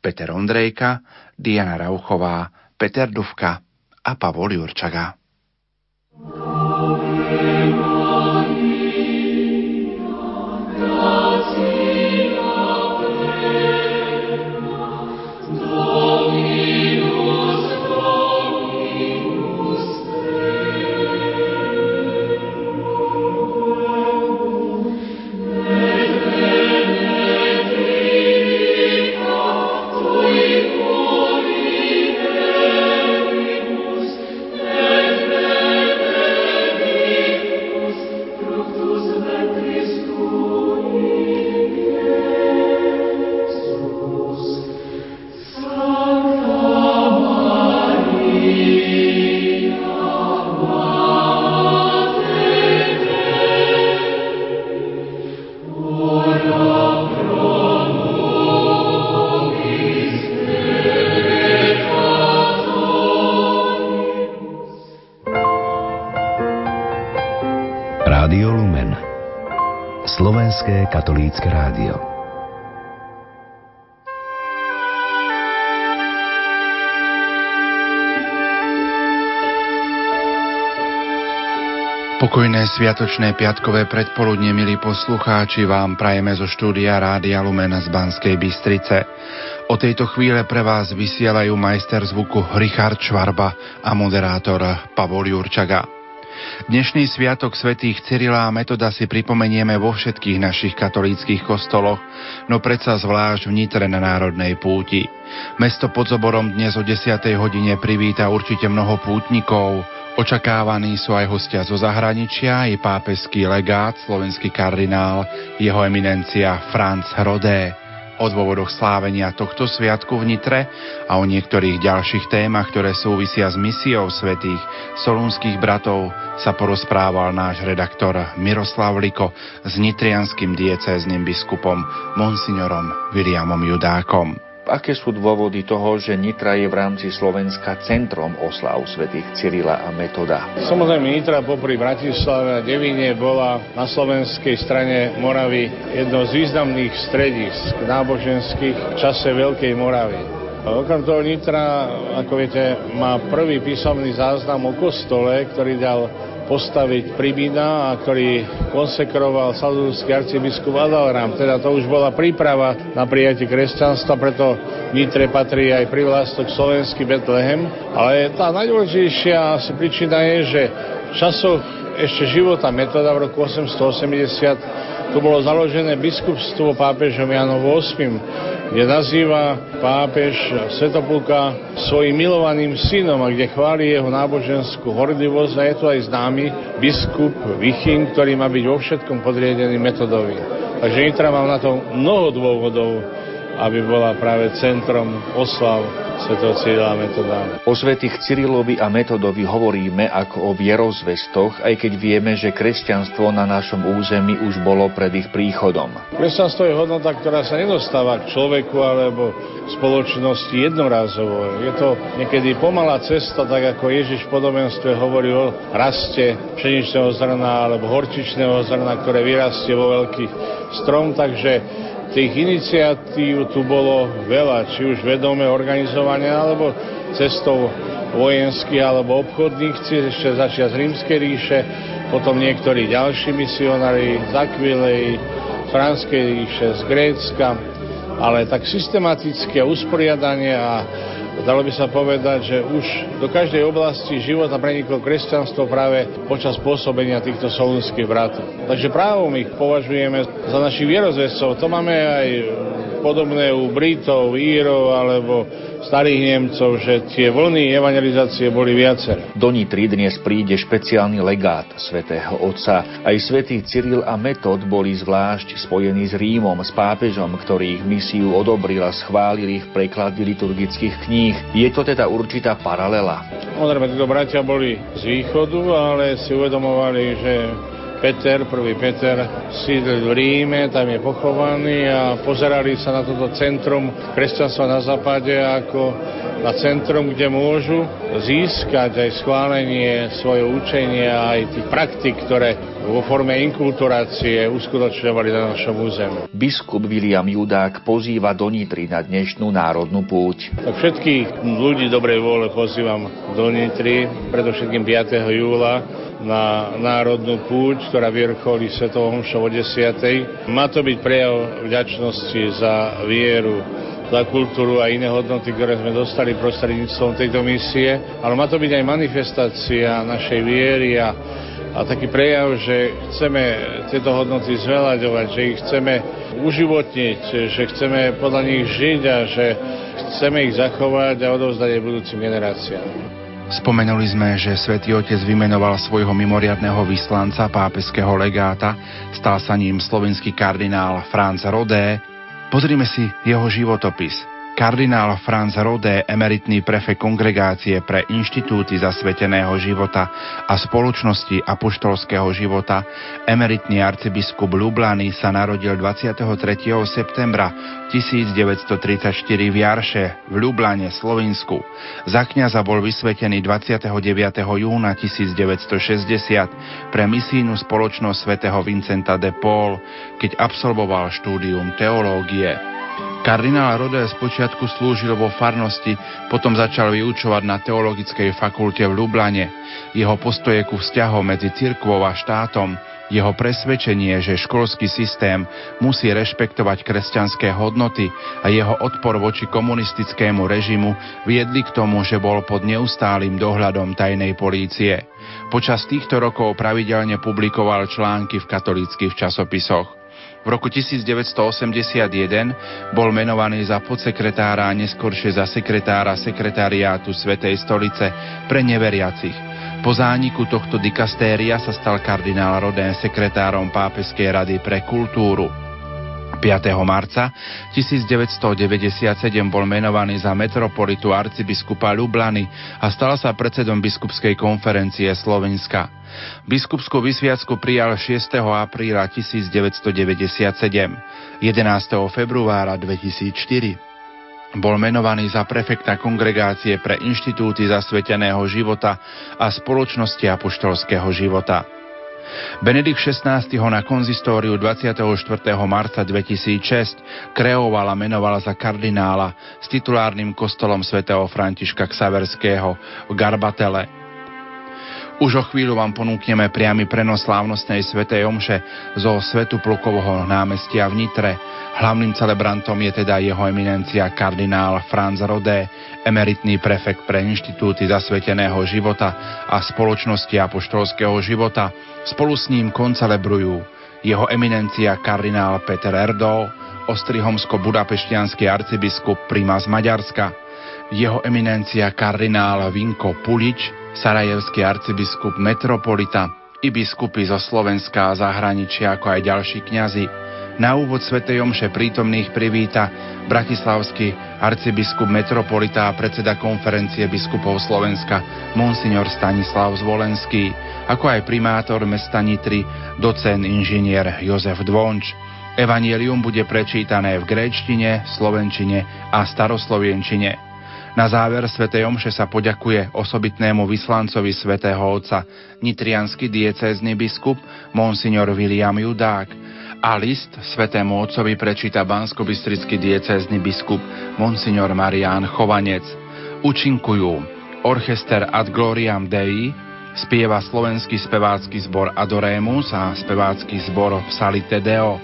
Peter Ondrejka, Diana Rauchová, Peter Duvka a Pavol Jurčaga. katolícke Pokojné sviatočné piatkové predpoludne, milí poslucháči, vám prajeme zo štúdia Rádia Lumena z Banskej Bystrice. O tejto chvíle pre vás vysielajú majster zvuku Richard Švarba a moderátor Pavol Jurčaga. Dnešný sviatok svätých Cyrila a Metoda si pripomenieme vo všetkých našich katolíckých kostoloch, no predsa zvlášť v Nitre na Národnej púti. Mesto pod Zoborom dnes o 10. hodine privíta určite mnoho pútnikov, Očakávaní sú aj hostia zo zahraničia. I pápežský legát, slovenský kardinál, jeho eminencia Franz Rodé o dôvodoch slávenia tohto sviatku v Nitre a o niektorých ďalších témach, ktoré súvisia s misiou svetých solúnskych bratov, sa porozprával náš redaktor Miroslav Liko s nitrianským diecézným biskupom Monsignorom Williamom Judákom aké sú dôvody toho, že Nitra je v rámci Slovenska centrom oslav svätých Cyrila a Metoda? Samozrejme Nitra popri Bratislave a Devine bola na slovenskej strane Moravy jedno z významných stredísk náboženských v čase Veľkej Moravy. Okrem toho Nitra, ako viete, má prvý písomný záznam o kostole, ktorý dal postaviť Pribína a ktorý konsekroval salzburský arcibiskup Adalram. Teda to už bola príprava na prijatie kresťanstva, preto Nitre patrí aj privlastok slovenský Betlehem. Ale tá najdôležitejšia asi príčina je, že v časoch ešte života metoda v roku 880 tu bolo založené biskupstvo pápežom Janom VIII, kde nazýva pápež Svetopluka svojim milovaným synom a kde chváli jeho náboženskú hordivosť a je tu aj známy biskup Vichin, ktorý má byť vo všetkom podriedený metodovi. Takže Nitra mám na to mnoho dôvodov, aby bola práve centrom oslav svätého Cyrila Metoda. O svätých Cyrilovi a Metodovi hovoríme ako o vierozvestoch, aj keď vieme, že kresťanstvo na našom území už bolo pred ich príchodom. Kresťanstvo je hodnota, ktorá sa nedostáva k človeku alebo spoločnosti jednorázovo. Je to niekedy pomalá cesta, tak ako Ježiš v podobenstve hovorí o raste pšeničného zrna alebo horčičného zrna, ktoré vyrastie vo veľký strom, takže Tých iniciatív tu bolo veľa, či už vedome organizovania, alebo cestou vojenských alebo obchodných, ešte začia z Rímskej ríše, potom niektorí ďalší misionári z Aquilej, Franskej ríše, z Grécka, ale tak systematické usporiadanie a Dalo by sa povedať, že už do každej oblasti života preniklo kresťanstvo práve počas pôsobenia týchto solúnskych bratov. Takže právom ich považujeme za našich vierozvescov. To máme aj podobné u Britov, Írov alebo starých Nemcov, že tie vlny evangelizácie boli viaceré. Do Nitry dnes príde špeciálny legát svätého Otca. Aj svätý Cyril a Metod boli zvlášť spojení s Rímom, s pápežom, ktorý ich misiu odobril a schválil ich preklady liturgických kníh. Je to teda určitá paralela? Samozrejme, títo bratia boli z východu, ale si uvedomovali, že Peter, prvý Peter, sídlil v Ríme, tam je pochovaný a pozerali sa na toto centrum kresťanstva na západe ako na centrum, kde môžu získať aj schválenie svojho učenia, aj tých praktik, ktoré vo forme inkulturácie uskutočňovali na našom území. Biskup William Judák pozýva do Nitry na dnešnú národnú púť. Tak všetkých ľudí dobrej vôle pozývam do Nitry, predovšetkým 5. júla na národnú púť, ktorá vyvrcholí Svetovom o 10. Má to byť prejav vďačnosti za vieru, za kultúru a iné hodnoty, ktoré sme dostali prostredníctvom tejto misie, ale má to byť aj manifestácia našej viery a, a taký prejav, že chceme tieto hodnoty zveľaďovať, že ich chceme uživotniť, že chceme podľa nich žiť a že chceme ich zachovať a odovzdať aj budúcim generáciám. Spomenuli sme, že svätý Otec vymenoval svojho mimoriadného vyslanca, pápeského legáta, stal sa ním slovenský kardinál Franz Rodé, Pozrime si jeho životopis. Kardinál Franz Rodé, emeritný prefekt kongregácie pre inštitúty zasveteného života a spoločnosti apoštolského života, emeritný arcibiskup Lublany sa narodil 23. septembra 1934 v Jarše v Lublane, Slovensku. Za kňaza bol vysvetený 29. júna 1960 pre misijnú spoločnosť svätého Vincenta de Paul, keď absolvoval štúdium teológie. Kardinál Rodé počiatku slúžil vo farnosti, potom začal vyučovať na teologickej fakulte v Lublane. Jeho postoje ku vzťahom medzi cirkvou a štátom, jeho presvedčenie, že školský systém musí rešpektovať kresťanské hodnoty a jeho odpor voči komunistickému režimu viedli k tomu, že bol pod neustálým dohľadom tajnej polície. Počas týchto rokov pravidelne publikoval články v katolíckých časopisoch. V roku 1981 bol menovaný za podsekretára a neskôršie za sekretára sekretariátu Svetej stolice pre neveriacich. Po zániku tohto dikastéria sa stal kardinál Rodén sekretárom Pápeskej rady pre kultúru. 5. marca 1997 bol menovaný za metropolitu arcibiskupa Lublany a stal sa predsedom biskupskej konferencie Slovenska. Biskupskú vysviacku prijal 6. apríla 1997, 11. februára 2004 bol menovaný za prefekta kongregácie pre inštitúty zasveteného života a spoločnosti apoštolského života. Benedikt XVI ho na konzistóriu 24. marca 2006 kreoval a menoval za kardinála s titulárnym kostolom svätého Františka Ksaverského v Garbatele už o chvíľu vám ponúkneme priamy prenos slávnostnej svetej omše zo Svetu Plukovho námestia v Nitre. Hlavným celebrantom je teda jeho eminencia kardinál Franz Rodé, emeritný prefekt pre inštitúty zasveteného života a spoločnosti apoštolského života. Spolu s ním koncelebrujú jeho eminencia kardinál Peter Erdo, ostrihomsko-budapešťanský arcibiskup Prima z Maďarska, jeho eminencia kardinál Vinko Pulič, sarajevský arcibiskup metropolita i biskupy zo Slovenska a zahraničia, ako aj ďalší kňazi. Na úvod Sv. Omše prítomných privíta bratislavský arcibiskup metropolita a predseda konferencie biskupov Slovenska Monsignor Stanislav Zvolenský, ako aj primátor mesta Nitry, docen inžinier Jozef Dvonč. Evangelium bude prečítané v gréčtine, slovenčine a staroslovenčine. Na záver svätej Omše sa poďakuje osobitnému vyslancovi svätého Otca, nitrianský diecézny biskup Monsignor William Judák a list svätému Otcovi prečíta bansko diecézny biskup Monsignor Marián Chovanec. Učinkujú orchester Ad Gloriam Dei, spieva slovenský spevácky zbor Adoremus a spevácky zbor Psalite Deo.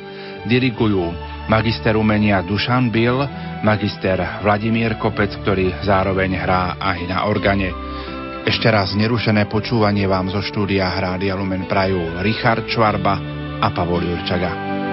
Dirigujú magister umenia Dušan Bill, magister Vladimír Kopec, ktorý zároveň hrá aj na organe. Ešte raz nerušené počúvanie vám zo štúdia Hrádia Lumen prajú Richard Čvarba a Pavol Jurčaga.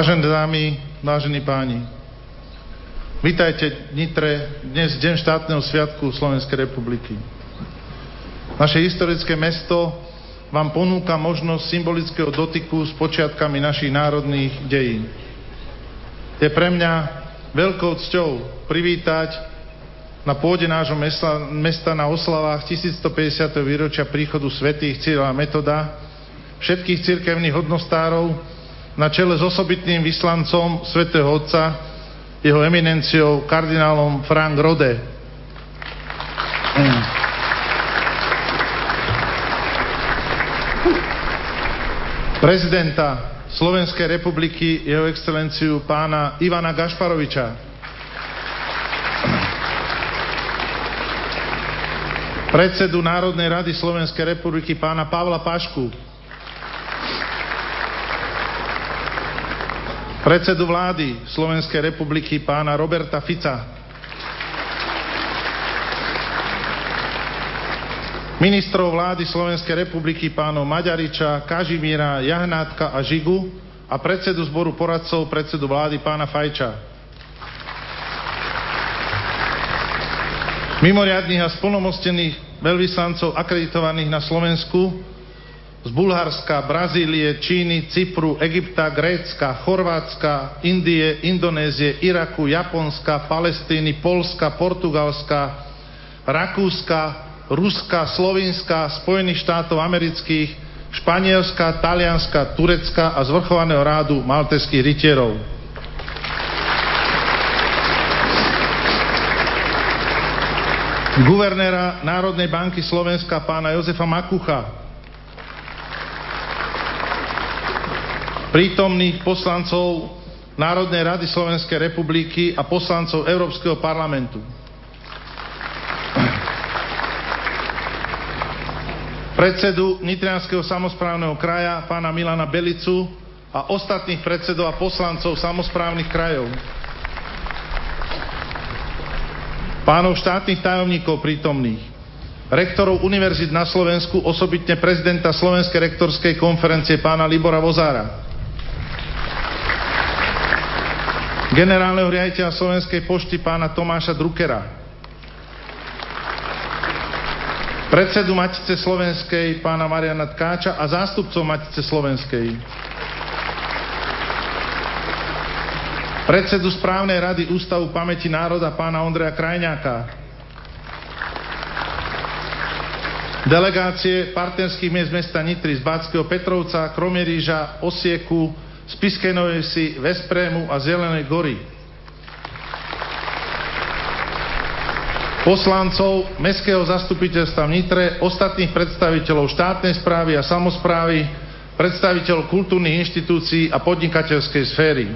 Vážené dámy, vážení páni, vítajte Nitre, dnes deň štátneho sviatku Slovenskej republiky. Naše historické mesto vám ponúka možnosť symbolického dotyku s počiatkami našich národných dejín. Je pre mňa veľkou cťou privítať na pôde nášho mesta, mesta na oslavách 1150. výročia príchodu svätých Cyrila Metoda všetkých cirkevných hodnostárov, na čele s osobitným vyslancom svätého Otca, jeho eminenciou kardinálom Frank Rode. Prezidenta Slovenskej republiky, jeho excelenciu pána Ivana Gašparoviča. Predsedu Národnej rady Slovenskej republiky pána Pavla Pašku. Predsedu vlády Slovenskej republiky pána Roberta Fica, ministrov vlády Slovenskej republiky pánov Maďariča, Kažimíra, Jahnátka a Žigu a predsedu zboru poradcov predsedu vlády pána Fajča. Mimoriadných a splnomostených veľvyslancov akreditovaných na Slovensku z Bulharska, Brazílie, Číny, Cypru, Egypta, Grécka, Chorvátska, Indie, Indonézie, Iraku, Japonska, Palestíny, Polska, Portugalska, Rakúska, Ruska, Slovinska, Spojených štátov amerických, Španielska, Talianska, Turecka a zvrchovaného rádu malteských rytierov. Guvernéra Národnej banky Slovenska pána Jozefa Makucha, prítomných poslancov Národnej rady Slovenskej republiky a poslancov Európskeho parlamentu. Predsedu Nitrianského samozprávneho kraja pána Milana Belicu a ostatných predsedov a poslancov samozprávnych krajov. Pánov štátnych tajomníkov prítomných, rektorov univerzit na Slovensku, osobitne prezidenta Slovenskej rektorskej konferencie pána Libora Vozára, generálneho riaditeľa Slovenskej pošty pána Tomáša Druckera, predsedu Matice Slovenskej pána Mariana Tkáča a zástupcov Matice Slovenskej, predsedu správnej rady Ústavu pamäti národa pána Ondreja Krajňáka, delegácie partnerských miest mesta Nitry z Bátskeho Petrovca, Kromieríža, Osieku, z Piskej si Vesprému a Zelenej gory. Poslancov Mestského zastupiteľstva v Nitre, ostatných predstaviteľov štátnej správy a samozprávy, predstaviteľov kultúrnych inštitúcií a podnikateľskej sféry.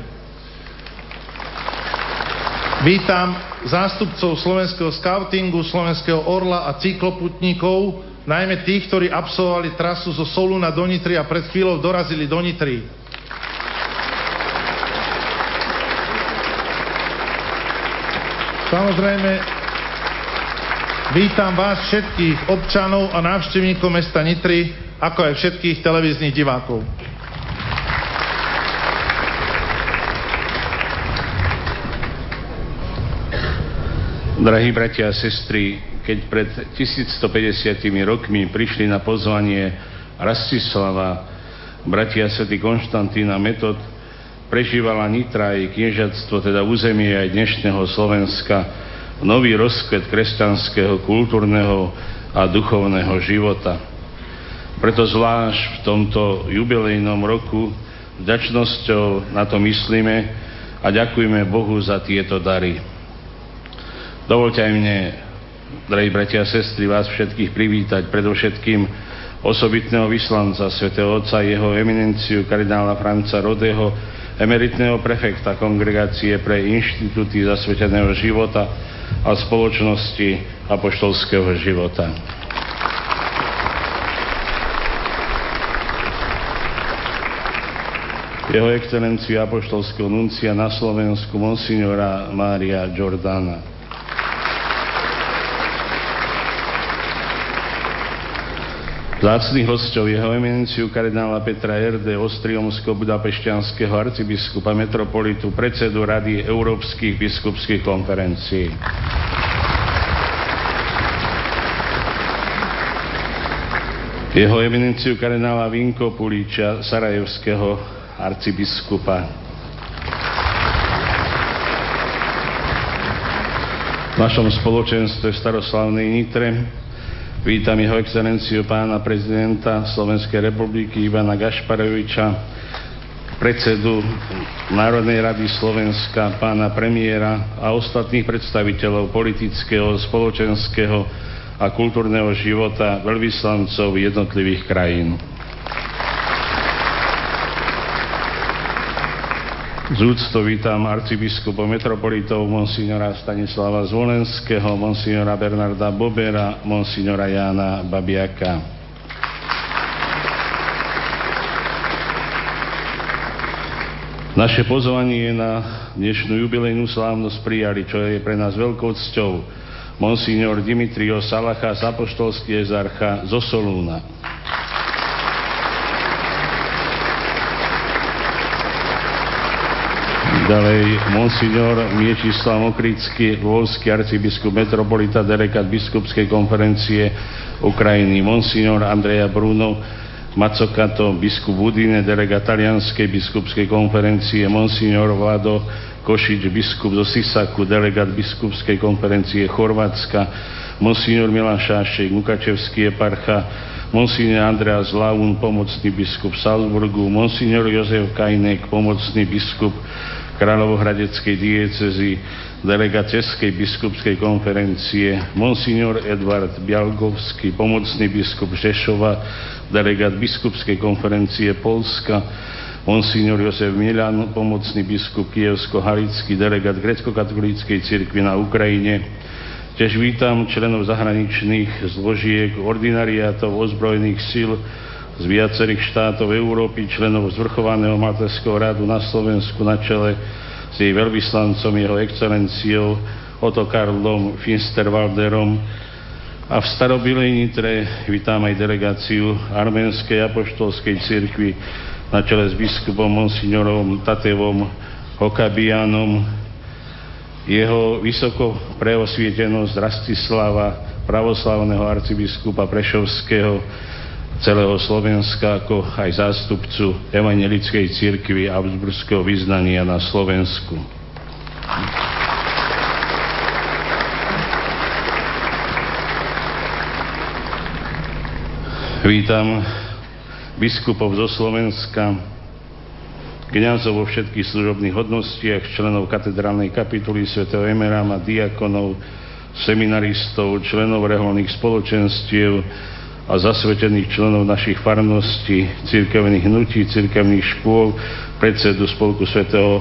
Vítam zástupcov slovenského scoutingu, slovenského orla a cykloputníkov, najmä tých, ktorí absolvovali trasu zo Soluna do Nitry a pred chvíľou dorazili do Nitry. Samozrejme, vítam vás všetkých občanov a návštevníkov mesta Nitry, ako aj všetkých televíznych divákov. Drahí bratia a sestry, keď pred 1150 rokmi prišli na pozvanie Rastislava, bratia svätý Konštantín a Metod, prežívala Nitra aj kniežatstvo, teda územie aj dnešného Slovenska, nový rozkvet kresťanského, kultúrneho a duchovného života. Preto zvlášť v tomto jubilejnom roku vďačnosťou na to myslíme a ďakujeme Bohu za tieto dary. Dovolte aj mne, drahí bratia a sestry, vás všetkých privítať, predovšetkým osobitného vyslanca svätého Otca, jeho eminenciu kardinála Franca Rodeho, emeritného prefekta Kongregácie pre inštitúty zasveteného života a spoločnosti apoštolského života. Jeho excelenciu apoštolského nuncia na Slovensku monsignora Mária Giordana. Zácných hostov jeho eminenciu kardinála Petra R.D. Ostriomsko-Budapešťanského arcibiskupa metropolitu, predsedu Rady Európskych biskupských konferencií. Jeho eminenciu kardinála Vinko Pulíča, sarajevského arcibiskupa. V našom spoločenstve v staroslavnej Nitre Vítam jeho excelenciu pána prezidenta Slovenskej republiky Ivana Gašparoviča, predsedu Národnej rady Slovenska, pána premiéra a ostatných predstaviteľov politického, spoločenského a kultúrneho života veľvyslancov jednotlivých krajín. Z úctou vítam arcibiskupov metropolitov monsignora Stanislava Zvolenského, monsignora Bernarda Bobera, monsignora Jána Babiaka. Naše pozvanie na dnešnú jubilejnú slávnosť prijali, čo je pre nás veľkou cťou, monsignor Dimitrio Salacha z Apoštolský ezarcha zo Solúna. Ďalej. Monsignor Miečislav Mokrický, volský arcibiskup metropolita, delegat biskupskej konferencie Ukrajiny, monsignor Andreja Bruno, Macokato, biskup Udine, delegat talianskej biskupskej konferencie, monsignor Vlado Košič, biskup zo Sisaku, delegat biskupskej konferencie Chorvátska, monsignor Milan Šášek, Mukačevský eparcha, monsignor Andreas Laun, pomocný biskup Salzburgu, monsignor Jozef Kajnek, pomocný biskup Kráľovohradeckej diecezy, delegát Českej biskupskej konferencie, monsignor Edvard Bialgovský, pomocný biskup Žešova, delegát biskupskej konferencie Polska, monsignor Josef Milan, pomocný biskup Kievsko-Halický, delegát grecko-katolíckej cirkvi na Ukrajine. Tež vítam členov zahraničných zložiek, ordinariátov ozbrojených síl, z viacerých štátov Európy, členov zvrchovaného materského radu na Slovensku na čele s jej veľvyslancom, jeho excelenciou Otto Karlom Finsterwalderom. A v starobilej Nitre vítam aj delegáciu Arménskej apoštolskej cirkvi na čele s biskupom monsignorom Tatevom Hokabianom, jeho vysoko preosvietenosť Rastislava, pravoslavného arcibiskupa Prešovského, celého Slovenska, ako aj zástupcu Evangelickej církvy a Habsburského vyznania na Slovensku. Vítam biskupov zo Slovenska, kniazov vo všetkých služobných hodnostiach, členov katedrálnej kapituly Sv. Emerama, diakonov, seminaristov, členov reholných spoločenstiev, a zasvetených členov našich farností, církevných hnutí, církevných škôl, predsedu Spolku svätého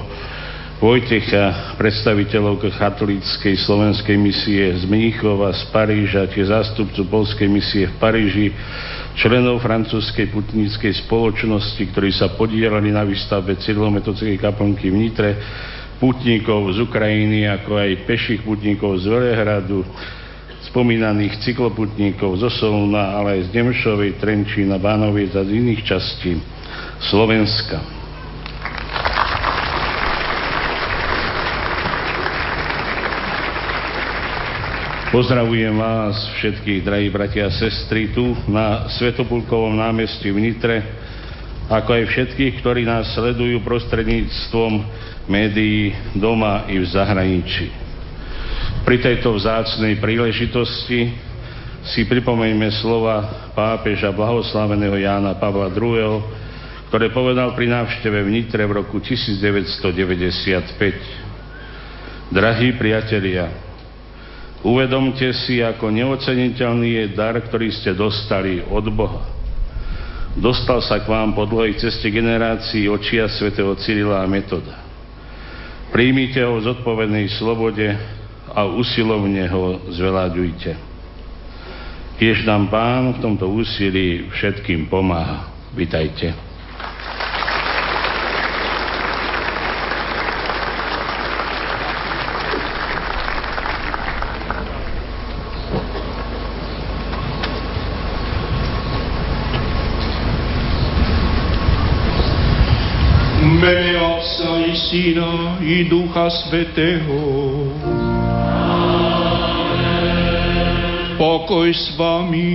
Vojtecha, predstaviteľov katolíckej slovenskej misie z Mníchova, z Paríža, tie zástupcu polskej misie v Paríži, členov francúzskej putníckej spoločnosti, ktorí sa podielali na výstavbe cyrilometockej kaplnky v Nitre, putníkov z Ukrajiny, ako aj peších putníkov z Velehradu, spomínaných cykloputníkov zo Solna, ale aj z Demšovej, Trenčína, Bánoviec a z iných častí Slovenska. Pozdravujem vás všetkých, drahí bratia a sestry, tu na Svetopulkovom námestí v Nitre, ako aj všetkých, ktorí nás sledujú prostredníctvom médií doma i v zahraničí. Pri tejto vzácnej príležitosti si pripomeňme slova pápeža blahoslaveného Jána Pavla II., ktoré povedal pri návšteve v Nitre v roku 1995. Drahí priatelia, uvedomte si, ako neoceniteľný je dar, ktorý ste dostali od Boha. Dostal sa k vám po dlhej ceste generácií očia svätého Cyrila a Metoda. Príjmite ho v zodpovednej slobode, a usilovne ho zveľaďujte. Jež nám Pán v tomto úsilí všetkým pomáha. Vitajte. Mene Otca i Syna i Ducha Svetého. Pokoj s vami.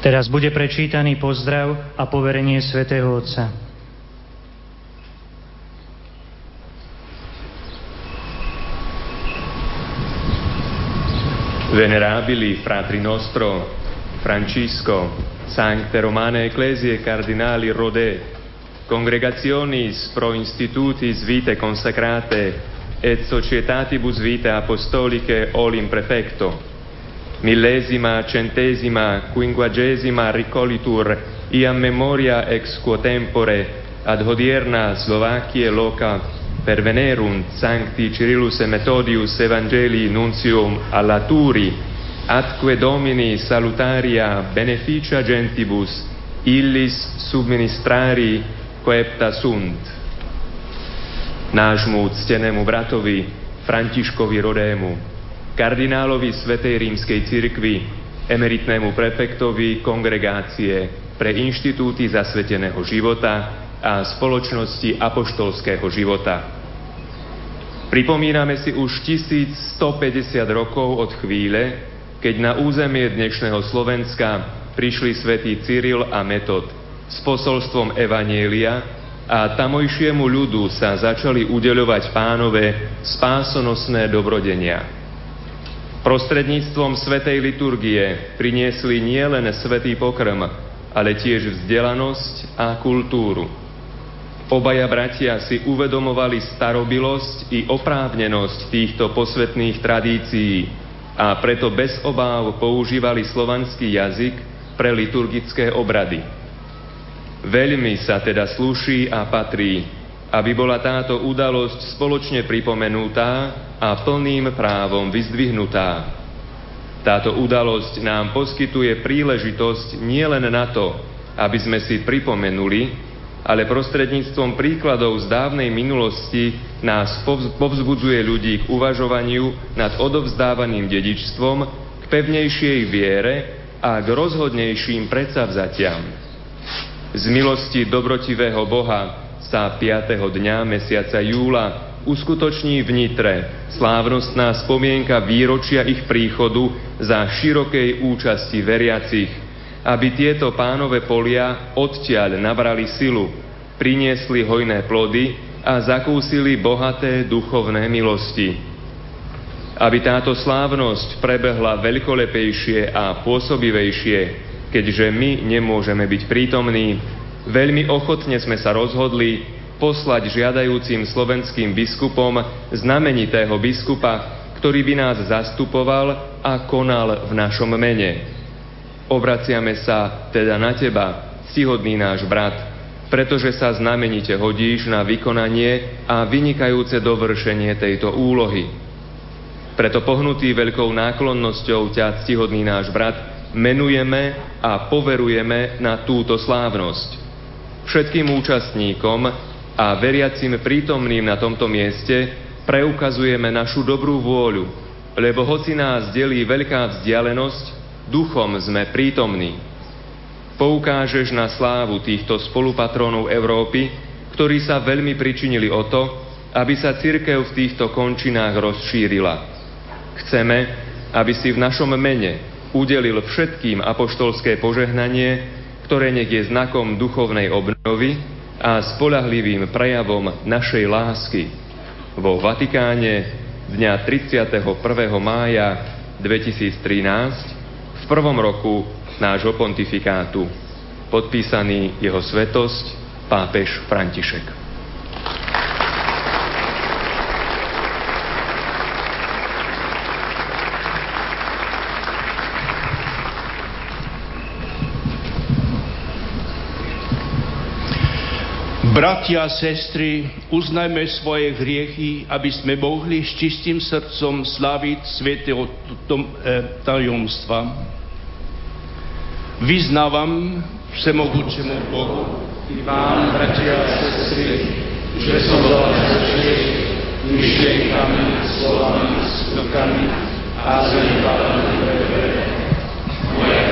Teraz bude prečítaný pozdrav a poverenie svätého Otca. Venerabili fratri nostro Francisco, Sancte Romane Ecclesie Cardinali Rodè, Congregationis pro institutis vitae consacrate et societatibus vitae apostoliche olim prefecto, millesima, centesima, quinquagesima ricolitur iam memoria ex quo tempore ad hodierna Slovacchie loca pervenerunt sancti Cyrillus e Methodius Evangelii nuntium alla Turi atque domini salutaria beneficia gentibus illis subministrari coepta sunt. Nášmu ctenému bratovi Františkovi Rodému kardinálovi Svetej rímskej cirkvi, emeritnému prefektovi kongregácie pre inštitúty zasveteného života a spoločnosti apoštolského života. Pripomíname si už 1150 rokov od chvíle, keď na územie dnešného Slovenska prišli svätí Cyril a Metod s posolstvom Evanielia a tamojšiemu ľudu sa začali udeľovať pánové spásonosné dobrodenia. Prostredníctvom svetej liturgie priniesli nielen svetý pokrm, ale tiež vzdelanosť a kultúru. Obaja bratia si uvedomovali starobilosť i oprávnenosť týchto posvetných tradícií a preto bez obáv používali slovanský jazyk pre liturgické obrady. Veľmi sa teda slúší a patrí, aby bola táto udalosť spoločne pripomenutá a plným právom vyzdvihnutá. Táto udalosť nám poskytuje príležitosť nielen na to, aby sme si pripomenuli, ale prostredníctvom príkladov z dávnej minulosti nás povzbudzuje ľudí k uvažovaniu nad odovzdávaným dedičstvom, k pevnejšej viere a k rozhodnejším predsavzatiam. Z milosti dobrotivého Boha sa 5. dňa mesiaca júla uskutoční v Nitre slávnostná spomienka výročia ich príchodu za širokej účasti veriacich, aby tieto pánové polia odtiaľ nabrali silu, priniesli hojné plody a zakúsili bohaté duchovné milosti. Aby táto slávnosť prebehla veľkolepejšie a pôsobivejšie, keďže my nemôžeme byť prítomní, veľmi ochotne sme sa rozhodli poslať žiadajúcim slovenským biskupom znamenitého biskupa, ktorý by nás zastupoval a konal v našom mene. Obraciame sa teda na teba, stihodný náš brat, pretože sa znamenite hodíš na vykonanie a vynikajúce dovršenie tejto úlohy. Preto pohnutý veľkou náklonnosťou ťa, ctihodný náš brat, menujeme a poverujeme na túto slávnosť. Všetkým účastníkom a veriacim prítomným na tomto mieste preukazujeme našu dobrú vôľu, lebo hoci nás delí veľká vzdialenosť, duchom sme prítomní. Poukážeš na slávu týchto spolupatrónov Európy, ktorí sa veľmi pričinili o to, aby sa cirkev v týchto končinách rozšírila. Chceme, aby si v našom mene udelil všetkým apoštolské požehnanie, ktoré nech je znakom duchovnej obnovy a spolahlivým prejavom našej lásky vo Vatikáne dňa 31. mája 2013 v prvom roku nášho pontifikátu. Podpísaný jeho svetosť pápež František. Bratia sestry, uznajme svoje hriechy, aby sme mohli s čistým srdcom slaviť svetého e, tajomstva. Vyznávam všemohúčemu Bohu i vám, bratia a sestry, že som veľa zrečil myšlienkami, slovami, skutkami a zanedbávam Moja vina,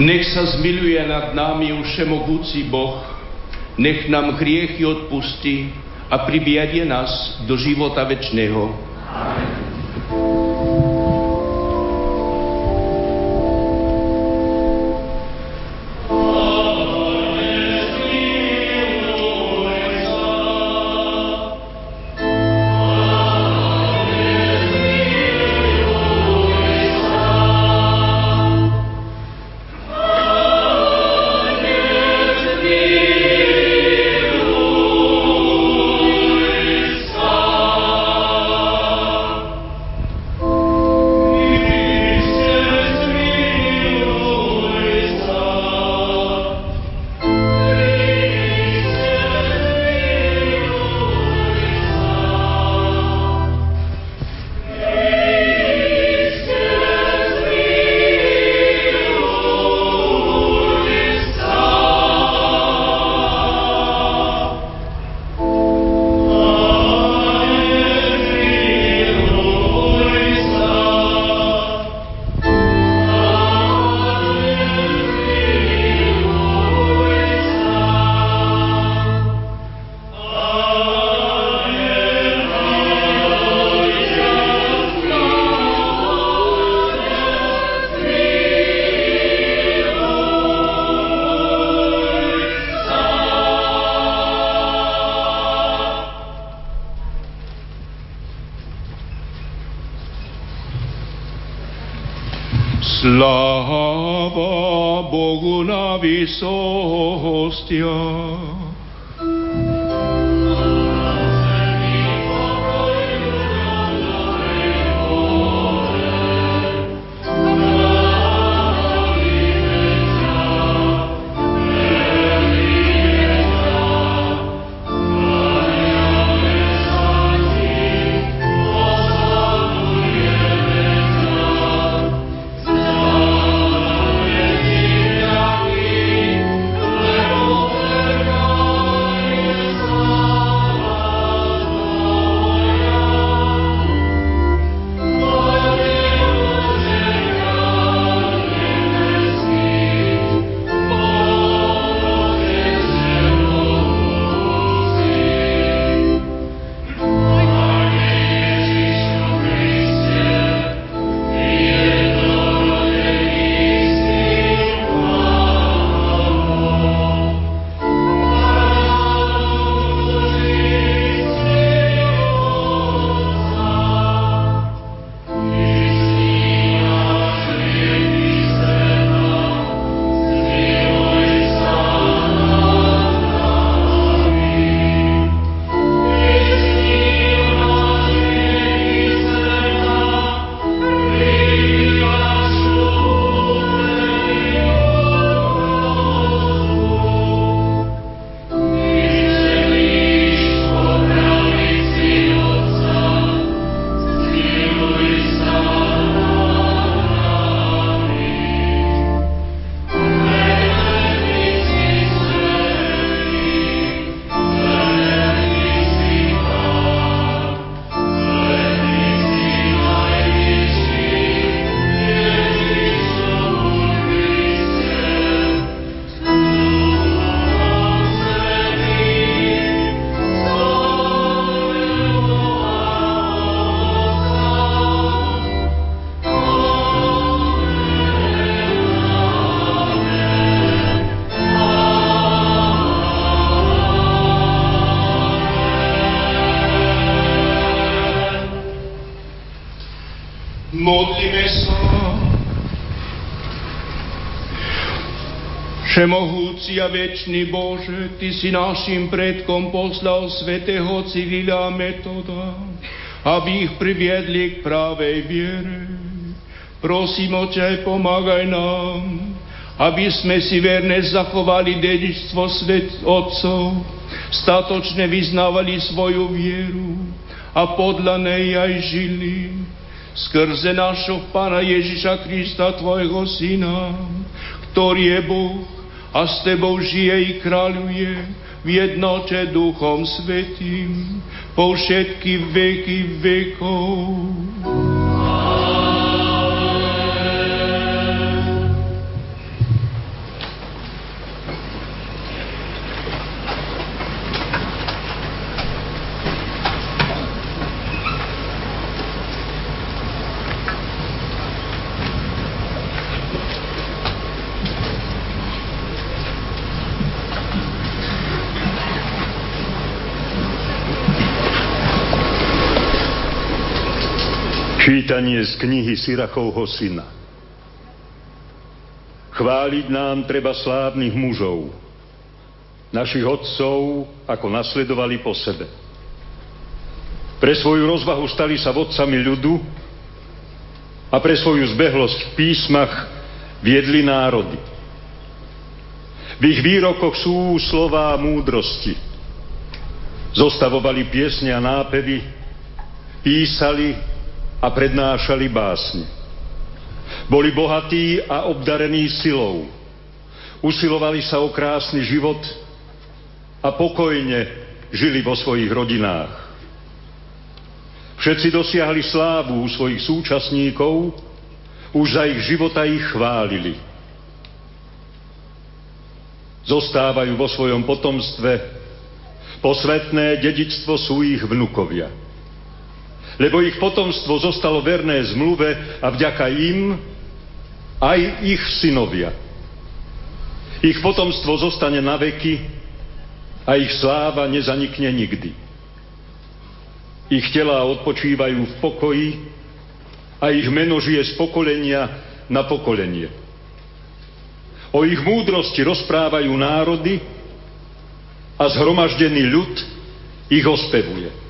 Nech sa zmiluje nad nami už všemohúci Boh, nech nám hriechy odpustí a pribiadie nás do života večného. Amen. Všemohúci večný Bože, Ty si našim predkom poslal svätého Cyrila Metoda, aby ich priviedli k právej viere. Prosím, Oče, pomágaj nám, aby sme si verne zachovali dedičstvo svet Otcov, statočne vyznávali svoju vieru a podľa nej aj žili. Skrze našho Pána Ježiša Krista, Tvojho Syna, ktorý je Boh a s Tebou žije i kráľuje v jednote Duchom Svetým po všetky veky vekov. Čítanie z knihy Sirachovho syna. Chváliť nám treba slávnych mužov, našich otcov, ako nasledovali po sebe. Pre svoju rozvahu stali sa vodcami ľudu a pre svoju zbehlosť v písmach viedli národy. V ich výrokoch sú slová múdrosti. Zostavovali piesne a nápevy, písali a prednášali básne. Boli bohatí a obdarení silou. Usilovali sa o krásny život a pokojne žili vo svojich rodinách. Všetci dosiahli slávu u svojich súčasníkov, už za ich života ich chválili. Zostávajú vo svojom potomstve, posvetné dedičstvo sú ich vnukovia lebo ich potomstvo zostalo verné zmluve a vďaka im aj ich synovia. Ich potomstvo zostane na veky a ich sláva nezanikne nikdy. Ich telá odpočívajú v pokoji a ich meno žije z pokolenia na pokolenie. O ich múdrosti rozprávajú národy a zhromaždený ľud ich ospevuje.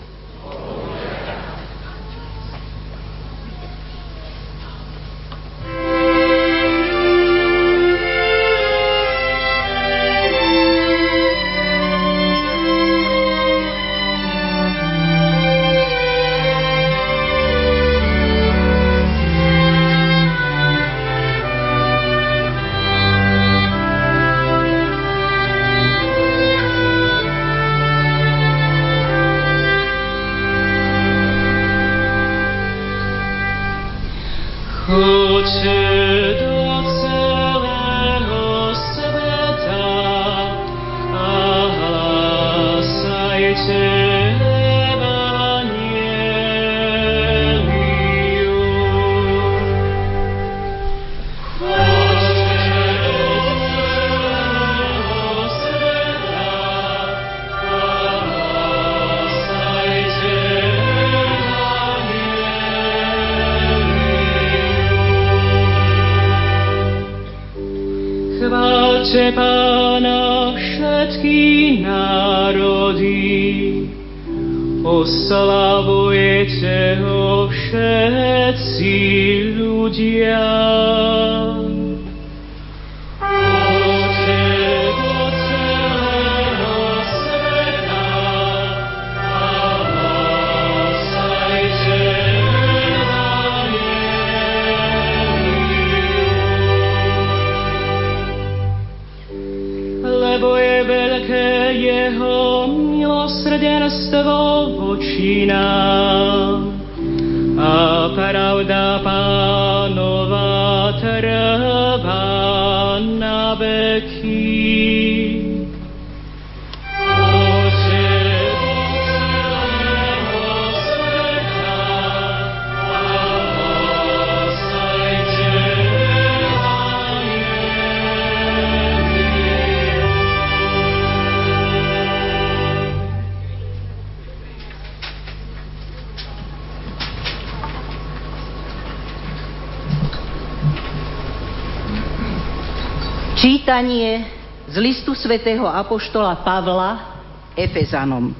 Svätého Apoštola Pavla Efezanom.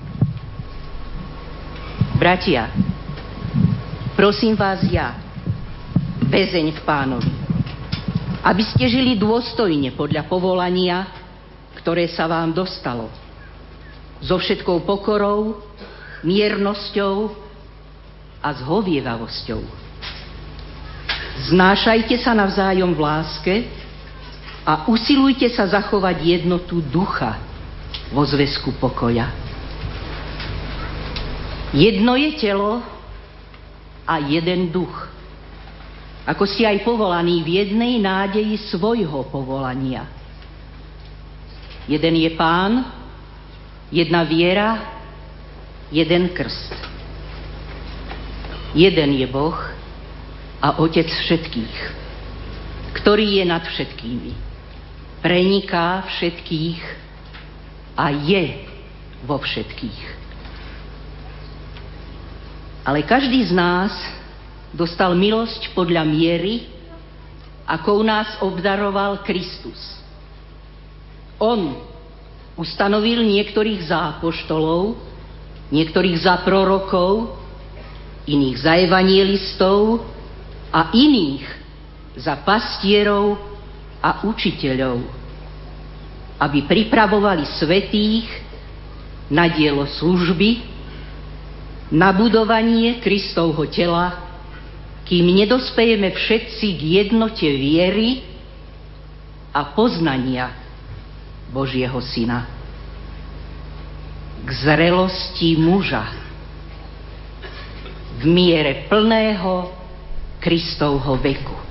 Bratia, prosím vás ja, väzeň v pánovi, aby ste žili dôstojne podľa povolania, ktoré sa vám dostalo. So všetkou pokorou, miernosťou a zhovievavosťou. Znášajte sa navzájom v láske, a usilujte sa zachovať jednotu ducha vo zväzku pokoja. Jedno je telo a jeden duch. Ako ste aj povolaní v jednej nádeji svojho povolania. Jeden je pán, jedna viera, jeden krst. Jeden je Boh a Otec všetkých, ktorý je nad všetkými preniká všetkých a je vo všetkých. Ale každý z nás dostal milosť podľa miery, ako u nás obdaroval Kristus. On ustanovil niektorých za apoštolov, niektorých za prorokov, iných za evangelistov a iných za pastierov a učiteľov, aby pripravovali svetých na dielo služby, na budovanie Kristovho tela, kým nedospejeme všetci k jednote viery a poznania Božieho Syna. K zrelosti muža v miere plného Kristovho veku.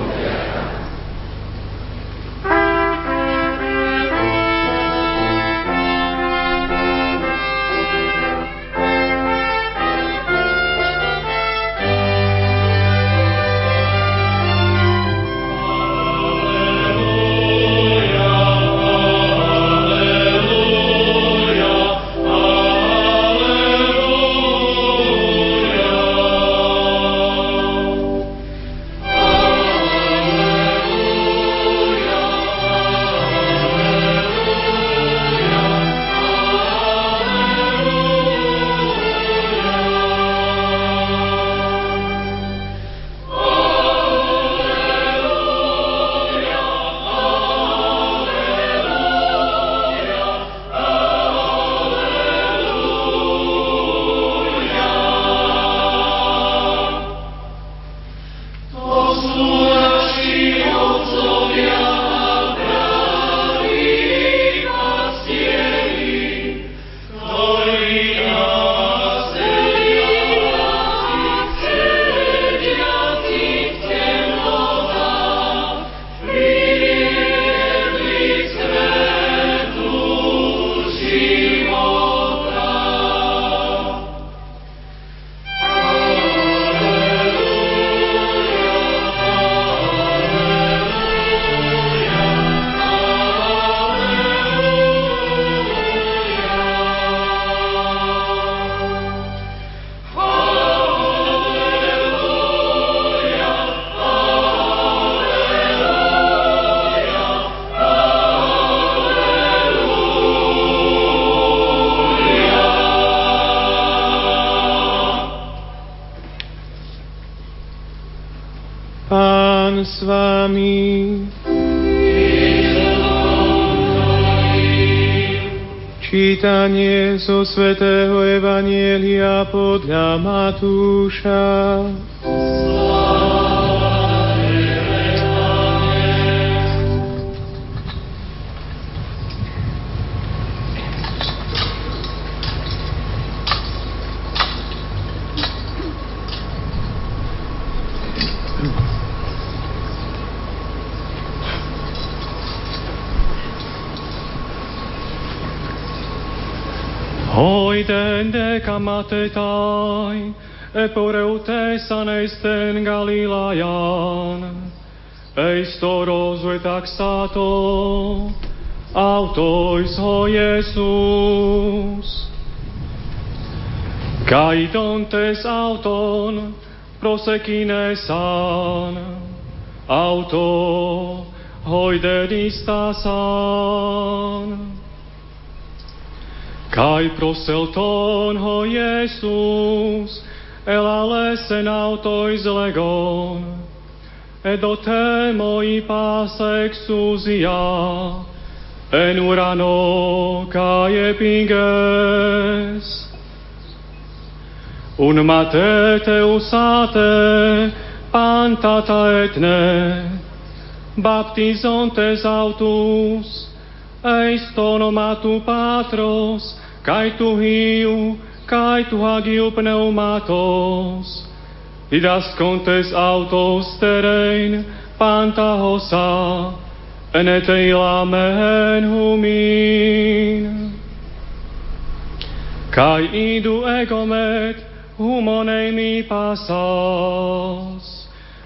Čítanie matetai, eporeutessan eisten Galilajan, eistoros vetaxato, autois ho Jesus. Caidontes auton prosekinesan, auto hoidenistasan. Kai proselton ho Jesus, elale senautois legon, edote moi pas exousia, en urano kai epinges. Un matete usate, pantata etne, baptizontes autus, eis tonomatu patros, kai tu hiu, kai tu hagiu pneumatos, idas contes autos terein, panta hosa, enete ilamen humin. Kai idu egomet, humonei mi pasas,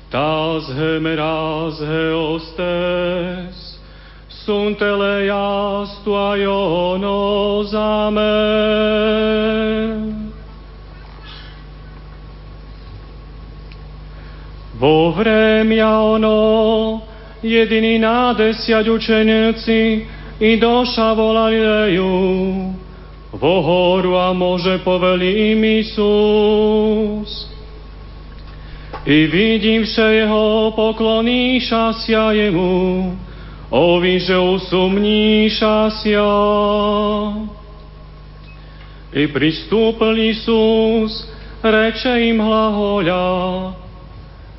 tas hemeras heostes, sunt eleas tua ionos. Amen. Vo vremia ono, jediný nádesiať učeníci i doša volali ju. Vo horu a môže poveli im Isus. I vidívše jeho pokloníša sia jemu, ovi, že usumníša sia. I pristúpil Isus, reče im hlahoľa,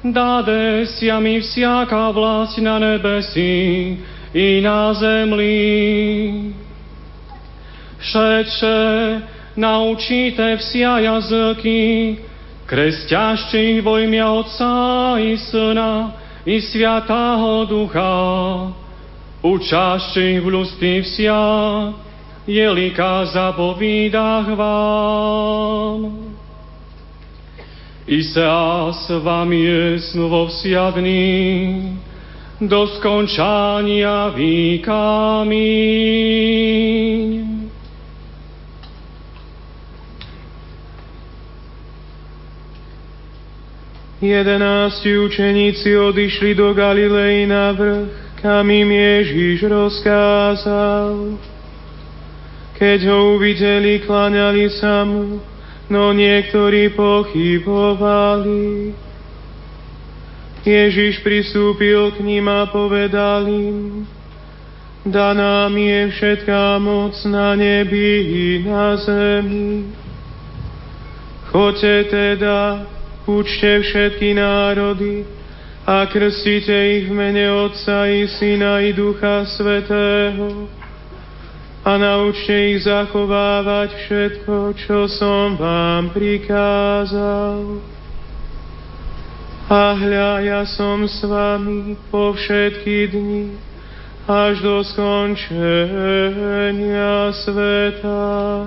dade sia mi vsiaká vlast na nebesi i na zemli. Všetše naučíte vsia jazyky, kresťašte ich vo Otca i Syna i Sviatáho Ducha. Učašte ich v ľustí vsia, jelika zapovídach vám. Isea s vami jest novovsiadný do skončania víkami. Jedenácti učeníci odišli do Galilei na vrch, kam im Ježíš rozkázal. Keď ho uvideli, klaňali sa mu, no niektorí pochybovali. Ježiš pristúpil k ním a povedal im, daná mi je všetká moc na nebi i na zemi. Choďte teda, učte všetky národy a krstite ich v mene Otca i Syna i Ducha Svetého a naučte ich zachovávať všetko, čo som vám prikázal. A hľa, ja som s vami po všetky dni, až do skončenia sveta.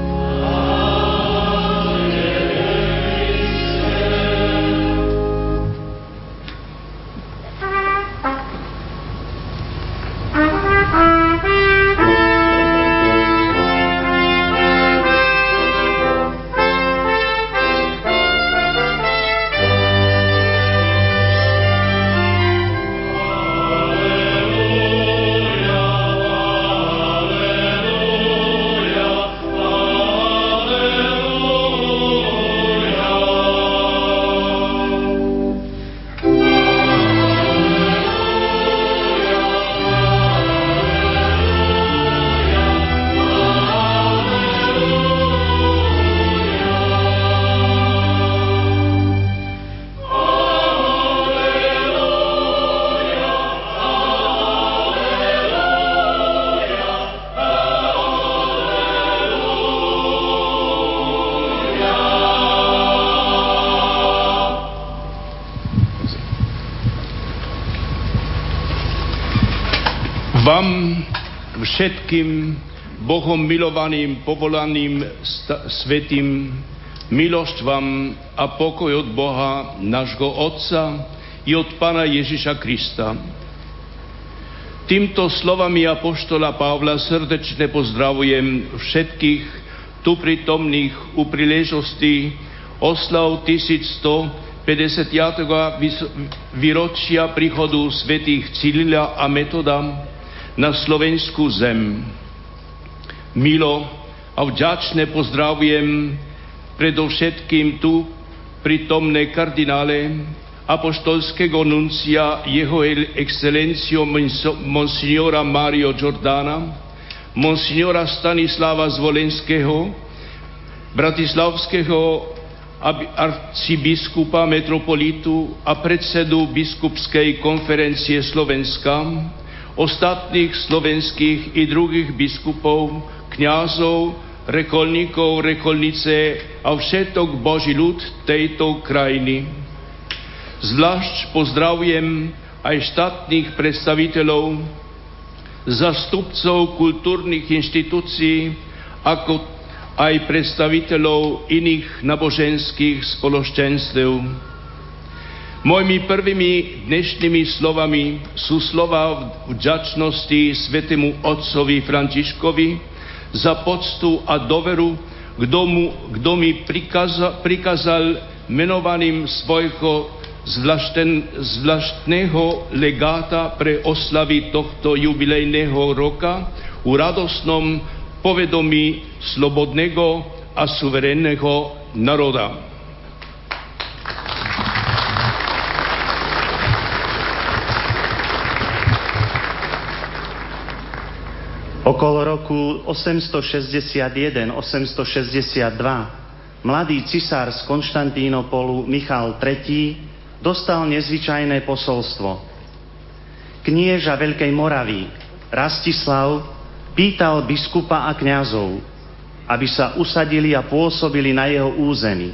Všetkým Bohom milovaným, povolaným svetým, milosť vám a pokoj od Boha, nášho Otca i od Pána Ježiša Krista. Týmto slovami apoštola Pavla srdečne pozdravujem všetkých tu prítomných u príležosti oslav 1150. výročia príchodu svetých Cyrila a Metoda, na slovenskú zem. Milo a vďačne pozdravujem predovšetkým tu prítomné kardinále apoštolského nuncia jeho excelenciu monsignora Mario Giordana, monsignora Stanislava Zvolenského, bratislavského arcibiskupa metropolitu a predsedu biskupskej konferencie Slovenska, ostatných slovenských i druhých biskupov, kňazov, rekolníkov, rekolnice a všetok Boží ľud tejto krajiny. Zvlášť pozdravujem aj štátnych predstaviteľov, zastupcov kultúrnych inštitúcií, ako aj predstaviteľov iných naboženských spoločenstv. Mojimi prvými dnešnými slovami sú slova vďačnosti svetému otcovi Františkovi za poctu a doveru, kto, mu, kto mi prikázal, prikázal menovaným svojho zvláštneho zvláštneho legáta pre oslavy tohto jubilejného roka u radosnom povedomí slobodného a suverénneho národa. Okolo roku 861-862 mladý cisár z Konštantínopolu Michal III dostal nezvyčajné posolstvo. Knieža Veľkej Moravy Rastislav pýtal biskupa a kňazov, aby sa usadili a pôsobili na jeho území.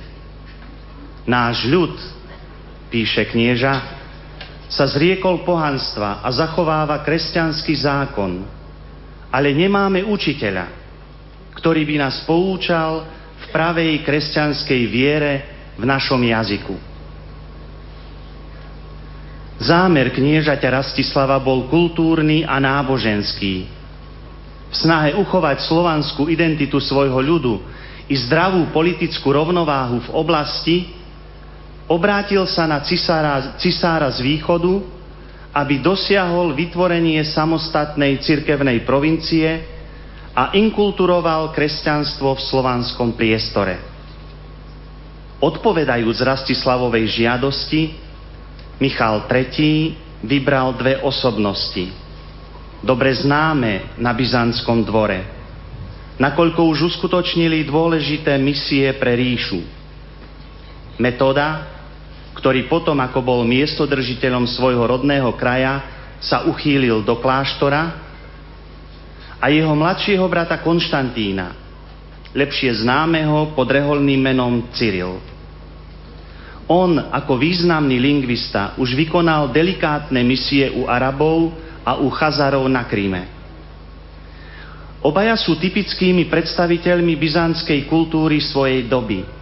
Náš ľud, píše knieža, sa zriekol pohanstva a zachováva kresťanský zákon, ale nemáme učiteľa, ktorý by nás poučal v pravej kresťanskej viere v našom jazyku. Zámer kniežaťa Rastislava bol kultúrny a náboženský. V snahe uchovať slovanskú identitu svojho ľudu i zdravú politickú rovnováhu v oblasti, obrátil sa na cisára, cisára z východu, aby dosiahol vytvorenie samostatnej cirkevnej provincie a inkulturoval kresťanstvo v slovanskom priestore. Odpovedajúc Rastislavovej žiadosti, Michal III. vybral dve osobnosti, dobre známe na Byzantskom dvore, nakoľko už uskutočnili dôležité misie pre ríšu. Metóda, ktorý potom, ako bol miestodržiteľom svojho rodného kraja, sa uchýlil do kláštora a jeho mladšieho brata Konštantína, lepšie známeho pod reholným menom Cyril. On ako významný lingvista už vykonal delikátne misie u Arabov a u Chazarov na Kríme. Obaja sú typickými predstaviteľmi byzantskej kultúry svojej doby.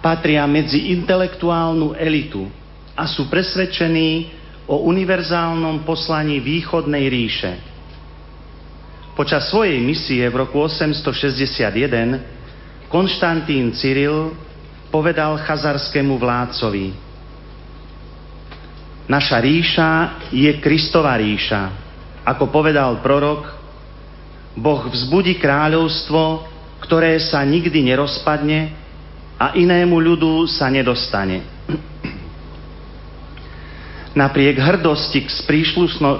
Patria medzi intelektuálnu elitu a sú presvedčení o univerzálnom poslaní východnej ríše. Počas svojej misie v roku 861 Konštantín Cyril povedal chazarskému vládcovi, naša ríša je Kristova ríša. Ako povedal prorok, Boh vzbudí kráľovstvo, ktoré sa nikdy nerozpadne a inému ľudu sa nedostane. Napriek hrdosti z,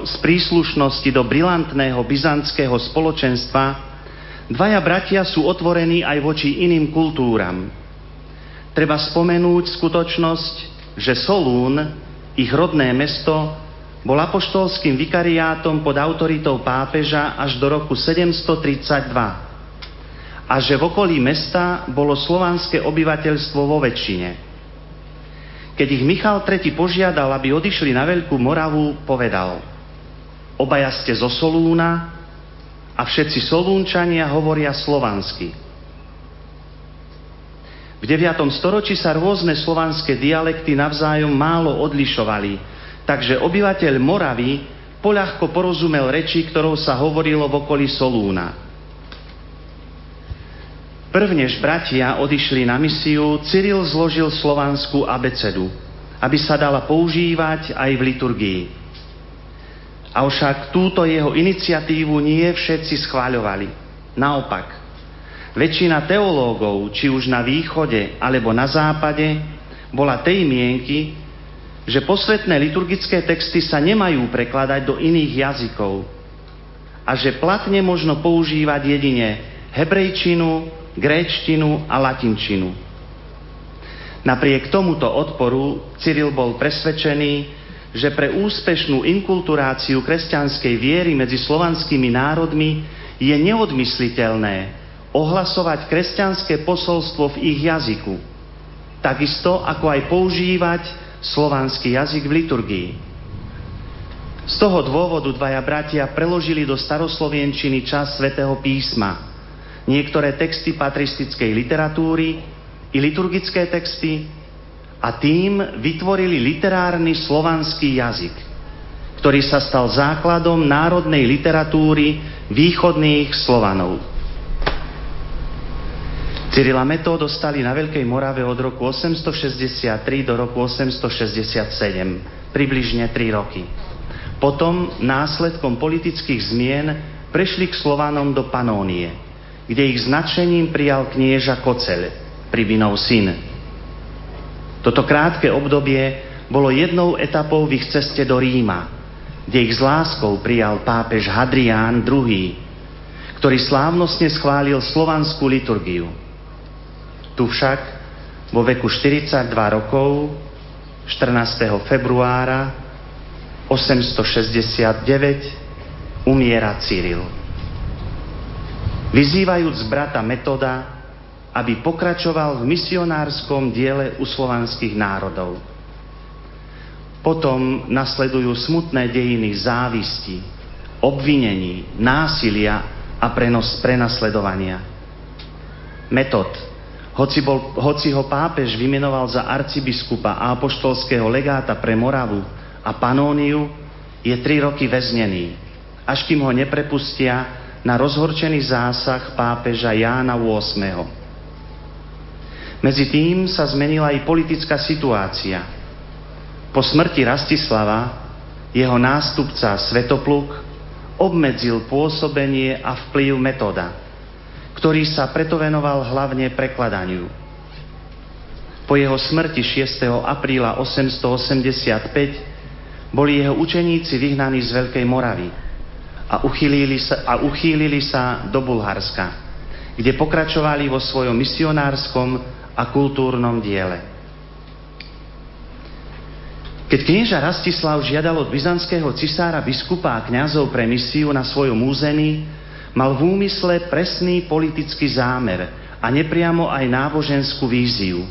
z príslušnosti do brilantného byzantského spoločenstva, dvaja bratia sú otvorení aj voči iným kultúram – treba spomenúť skutočnosť, že Solún, ich rodné mesto, bol apoštolským vikariátom pod autoritou pápeža až do roku 732 a že v okolí mesta bolo slovanské obyvateľstvo vo väčšine. Keď ich Michal III požiadal, aby odišli na Veľkú Moravu, povedal Obaja ste zo Solúna a všetci Solúnčania hovoria slovansky. V 9. storočí sa rôzne slovanské dialekty navzájom málo odlišovali, takže obyvateľ Moravy poľahko porozumel reči, ktorou sa hovorilo v okolí Solúna. Prvnež bratia odišli na misiu, Cyril zložil slovanskú abecedu, aby sa dala používať aj v liturgii. Avšak túto jeho iniciatívu nie všetci schváľovali. Naopak, Väčšina teológov, či už na východe alebo na západe, bola tej mienky, že posvetné liturgické texty sa nemajú prekladať do iných jazykov a že platne možno používať jedine hebrejčinu, gréčtinu a latinčinu. Napriek tomuto odporu Cyril bol presvedčený, že pre úspešnú inkulturáciu kresťanskej viery medzi slovanskými národmi je neodmysliteľné, ohlasovať kresťanské posolstvo v ich jazyku, takisto ako aj používať slovanský jazyk v liturgii. Z toho dôvodu dvaja bratia preložili do staroslovienčiny čas svätého písma, niektoré texty patristickej literatúry i liturgické texty a tým vytvorili literárny slovanský jazyk, ktorý sa stal základom národnej literatúry východných Slovanov. Cyrila Metod dostali na Veľkej Morave od roku 863 do roku 867, približne 3 roky. Potom, následkom politických zmien, prešli k Slovanom do Panónie, kde ich značením prijal knieža Koceľ, Pribinov syn. Toto krátke obdobie bolo jednou etapou v ich ceste do Ríma, kde ich s láskou prijal pápež Hadrián II, ktorý slávnostne schválil slovanskú liturgiu. Tu však vo veku 42 rokov 14. februára 869 umiera Cyril. Vyzývajúc brata Metoda, aby pokračoval v misionárskom diele slovanských národov. Potom nasledujú smutné dejiny závisti, obvinení, násilia a prenos prenasledovania. Metod hoci, bol, hoci ho pápež vymenoval za arcibiskupa a apoštolského legáta pre Moravu a Panóniu, je tri roky väznený, až kým ho neprepustia na rozhorčený zásah pápeža Jána VIII. Medzi tým sa zmenila aj politická situácia. Po smrti Rastislava jeho nástupca Svetopluk obmedzil pôsobenie a vplyv metoda – ktorý sa preto venoval hlavne prekladaniu. Po jeho smrti 6. apríla 885 boli jeho učeníci vyhnaní z Veľkej Moravy a uchýlili sa, a uchýlili sa do Bulharska, kde pokračovali vo svojom misionárskom a kultúrnom diele. Keď knieža Rastislav žiadal od byzantského cisára biskupa a kňazov pre misiu na svojom území, mal v úmysle presný politický zámer a nepriamo aj náboženskú víziu.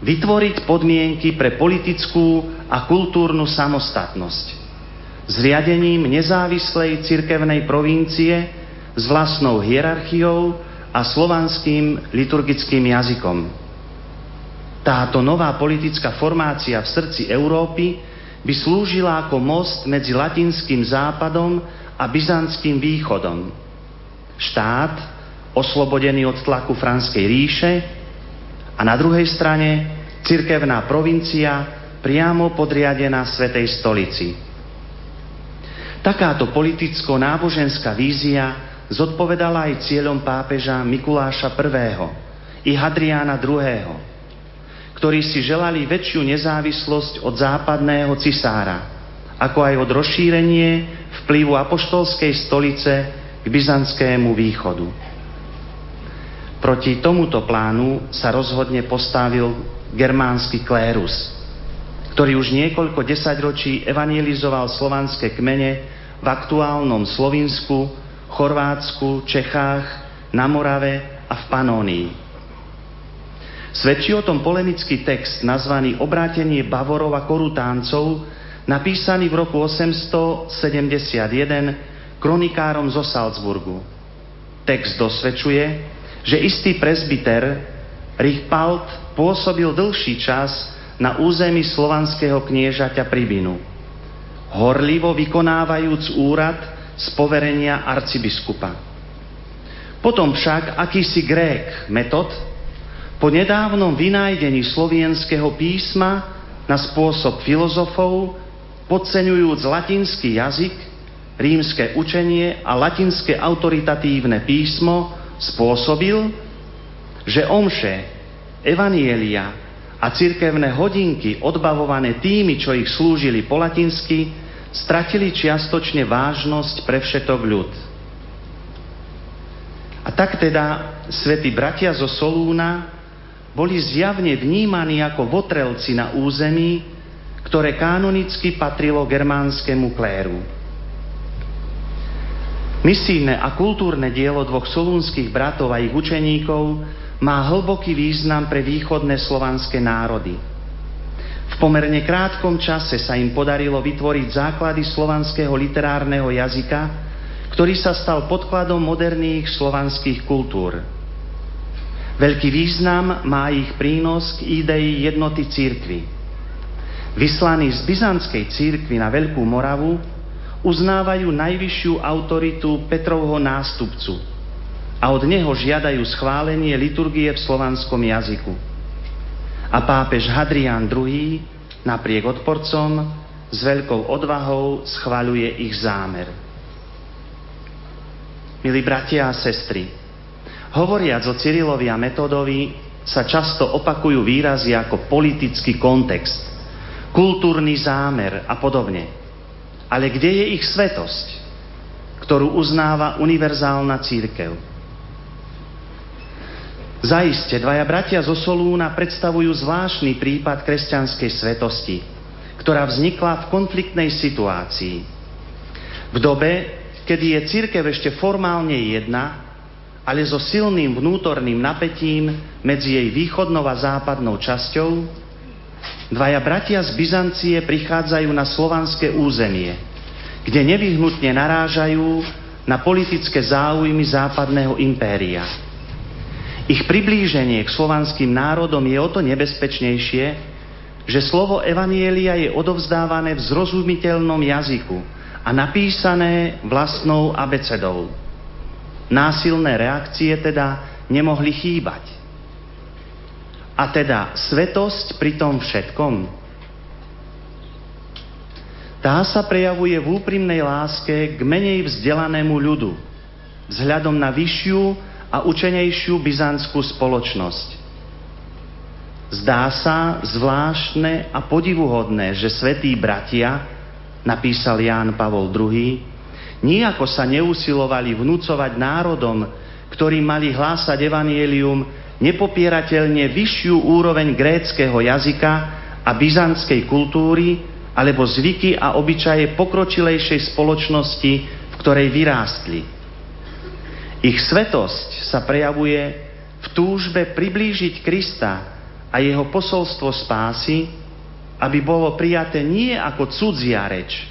Vytvoriť podmienky pre politickú a kultúrnu samostatnosť. Zriadením nezávislej cirkevnej provincie s vlastnou hierarchiou a slovanským liturgickým jazykom. Táto nová politická formácia v srdci Európy by slúžila ako most medzi latinským západom a byzantským východom štát oslobodený od tlaku Franskej ríše a na druhej strane cirkevná provincia priamo podriadená Svetej stolici. Takáto politicko-náboženská vízia zodpovedala aj cieľom pápeža Mikuláša I. i Hadriána II., ktorí si želali väčšiu nezávislosť od západného cisára, ako aj od rozšírenie vplyvu apoštolskej stolice k byzantskému východu. Proti tomuto plánu sa rozhodne postavil germánsky klérus, ktorý už niekoľko desaťročí evangelizoval slovanské kmene v aktuálnom Slovinsku, Chorvátsku, Čechách, na Morave a v Panónii. Svedčí o tom polemický text nazvaný Obrátenie Bavorov a Korutáncov, napísaný v roku 871 kronikárom zo Salzburgu. Text dosvedčuje, že istý prezbiter Richpalt pôsobil dlhší čas na území slovanského kniežaťa Pribinu, horlivo vykonávajúc úrad z poverenia arcibiskupa. Potom však akýsi Grék Metod po nedávnom vynájdení slovenského písma na spôsob filozofov, podceňujúc latinský jazyk, rímske učenie a latinské autoritatívne písmo spôsobil, že omše, evanielia a cirkevné hodinky odbavované tými, čo ich slúžili po latinsky, stratili čiastočne vážnosť pre všetok ľud. A tak teda svätí bratia zo Solúna boli zjavne vnímaní ako votrelci na území, ktoré kanonicky patrilo germánskemu kléru. Misijné a kultúrne dielo dvoch solúnskych bratov a ich učeníkov má hlboký význam pre východné slovanské národy. V pomerne krátkom čase sa im podarilo vytvoriť základy slovanského literárneho jazyka, ktorý sa stal podkladom moderných slovanských kultúr. Veľký význam má ich prínos k idei jednoty církvy. Vyslaní z byzantskej církvy na Veľkú Moravu uznávajú najvyššiu autoritu Petrovho nástupcu a od neho žiadajú schválenie liturgie v slovanskom jazyku. A pápež Hadrián II, napriek odporcom, s veľkou odvahou schvaľuje ich zámer. Milí bratia a sestry, hovoriac o Cyrilovi a Metodovi sa často opakujú výrazy ako politický kontext, kultúrny zámer a podobne. Ale kde je ich svetosť, ktorú uznáva univerzálna církev? Zaiste, dvaja bratia zo Solúna predstavujú zvláštny prípad kresťanskej svetosti, ktorá vznikla v konfliktnej situácii. V dobe, kedy je církev ešte formálne jedna, ale so silným vnútorným napätím medzi jej východnou a západnou časťou, dvaja bratia z Byzancie prichádzajú na slovanské územie, kde nevyhnutne narážajú na politické záujmy západného impéria. Ich priblíženie k slovanským národom je o to nebezpečnejšie, že slovo Evanielia je odovzdávané v zrozumiteľnom jazyku, a napísané vlastnou abecedou. Násilné reakcie teda nemohli chýbať. A teda svetosť pri tom všetkom. Tá sa prejavuje v úprimnej láske k menej vzdelanému ľudu, vzhľadom na vyššiu a učenejšiu byzantskú spoločnosť. Zdá sa zvláštne a podivuhodné, že svetí bratia napísal Ján Pavol II, nijako sa neusilovali vnúcovať národom, ktorí mali hlásať evanielium nepopierateľne vyššiu úroveň gréckého jazyka a byzantskej kultúry alebo zvyky a obyčaje pokročilejšej spoločnosti, v ktorej vyrástli. Ich svetosť sa prejavuje v túžbe priblížiť Krista a jeho posolstvo spásy aby bolo prijaté nie ako cudzia reč,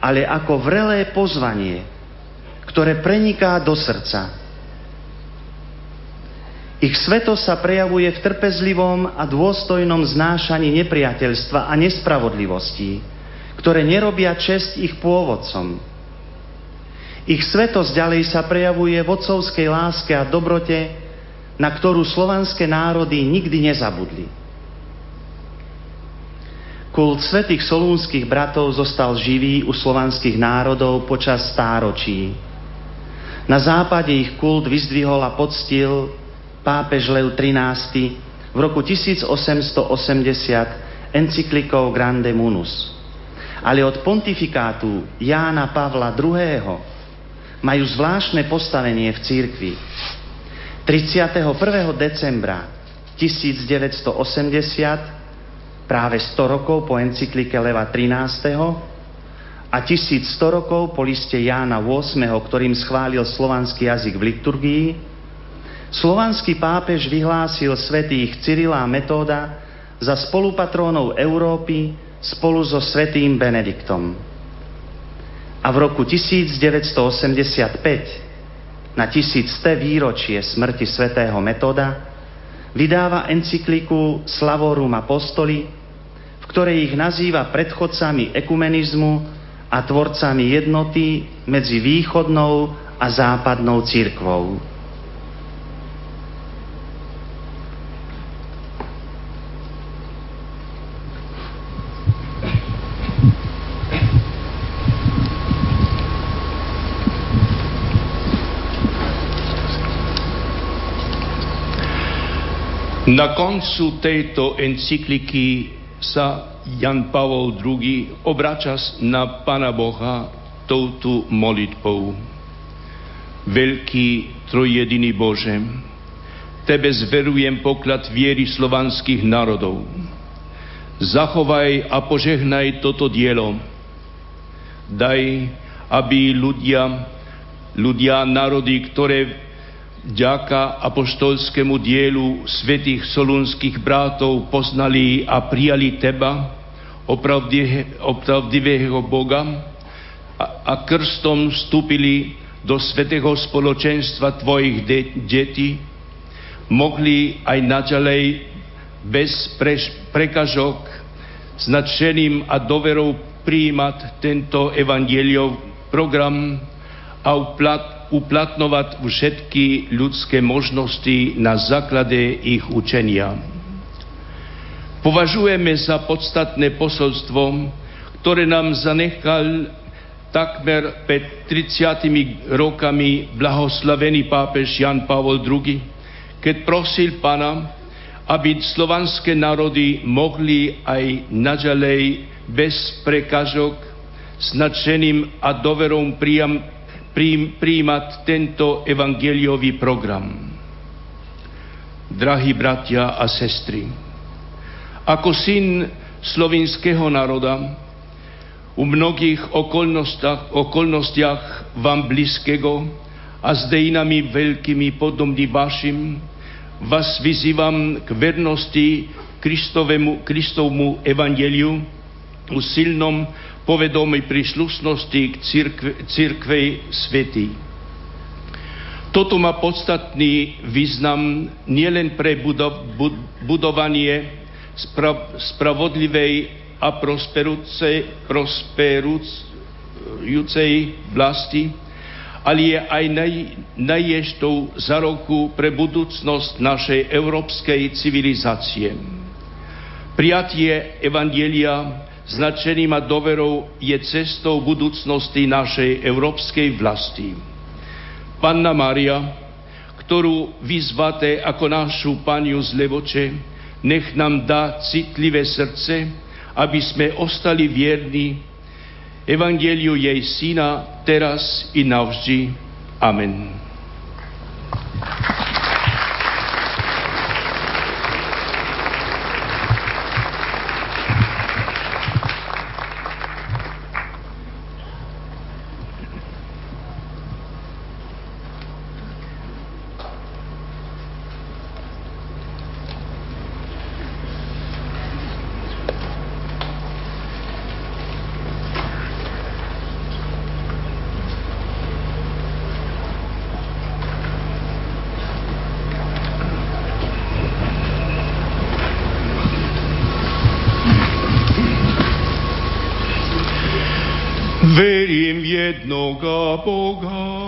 ale ako vrelé pozvanie, ktoré preniká do srdca. Ich svetosť sa prejavuje v trpezlivom a dôstojnom znášaní nepriateľstva a nespravodlivosti, ktoré nerobia česť ich pôvodcom. Ich svetosť ďalej sa prejavuje v otcovskej láske a dobrote, na ktorú slovanské národy nikdy nezabudli. Kult svetých solúnskych bratov zostal živý u slovanských národov počas stáročí. Na západe ich kult vyzdvihol a poctil pápež Lev XIII v roku 1880 encyklikou Grande Munus. Ale od pontifikátu Jána Pavla II. Majú zvláštne postavenie v církvi. 31. decembra 1980 práve 100 rokov po encyklike Leva 13. a 1100 rokov po liste Jána 8., ktorým schválil slovanský jazyk v liturgii, slovanský pápež vyhlásil svetých Cyrila a Metóda za spolupatrónov Európy spolu so svetým Benediktom. A v roku 1985, na tisícté výročie smrti svätého Metóda, vydáva encykliku Slavorum Apostoli, ktorej ich nazýva predchodcami ekumenizmu a tvorcami jednoty medzi východnou a západnou církvou. Na koncu tejto encykliky sa Jan Pavol II obrača na Pana Boha touto molitbou. Veľký trojediný Bože, Tebe zverujem poklad viery slovanských národov. Zachovaj a požehnaj toto dielo. Daj, aby ľudia, ľudia, národy, ktoré vďaka apoštolskému dielu svetých solunských brátov poznali a prijali Teba, opravdivého Boga, a, a krstom vstúpili do svetého spoločenstva Tvojich de- detí, mohli aj naďalej bez pre- prekažok s nadšením a doverou prijímať tento evangeliov program a uplat- uplatnovať všetky ľudské možnosti na základe ich učenia. Považujeme za podstatné posolstvo, ktoré nám zanechal takmer pred 30 rokami blahoslavený pápež Jan Pavol II, keď prosil pána, aby slovanské národy mohli aj naďalej bez prekažok s nadšením a doverom prijam, príjmať tento evangeliový program. Drahí bratia a sestry, ako syn slovinského národa, u mnogých okolnostiach, okolnostiach vám blízkego a s dejinami veľkými podobný vašim, vás vyzývam k vernosti Kristovému, Kristovmu evangeliu, u silnom povedomí príslušnosti k církvej svety. Toto má podstatný význam nielen pre budov, budovanie sprav, spravodlivej a prosperujúcej, prosperujúcej vlasti, ale je aj naj, naještou roku pre budúcnosť našej európskej civilizácie. Prijatie Evangelia značeným a doverou je cestou budúcnosti našej európskej vlasti. Panna Mária, ktorú vyzvate ako našu Paniu z Levoče, nech nám dá citlivé srdce, aby sme ostali vierni Evangeliu jej syna teraz i navždy. Amen. Verím v jednoga Boga,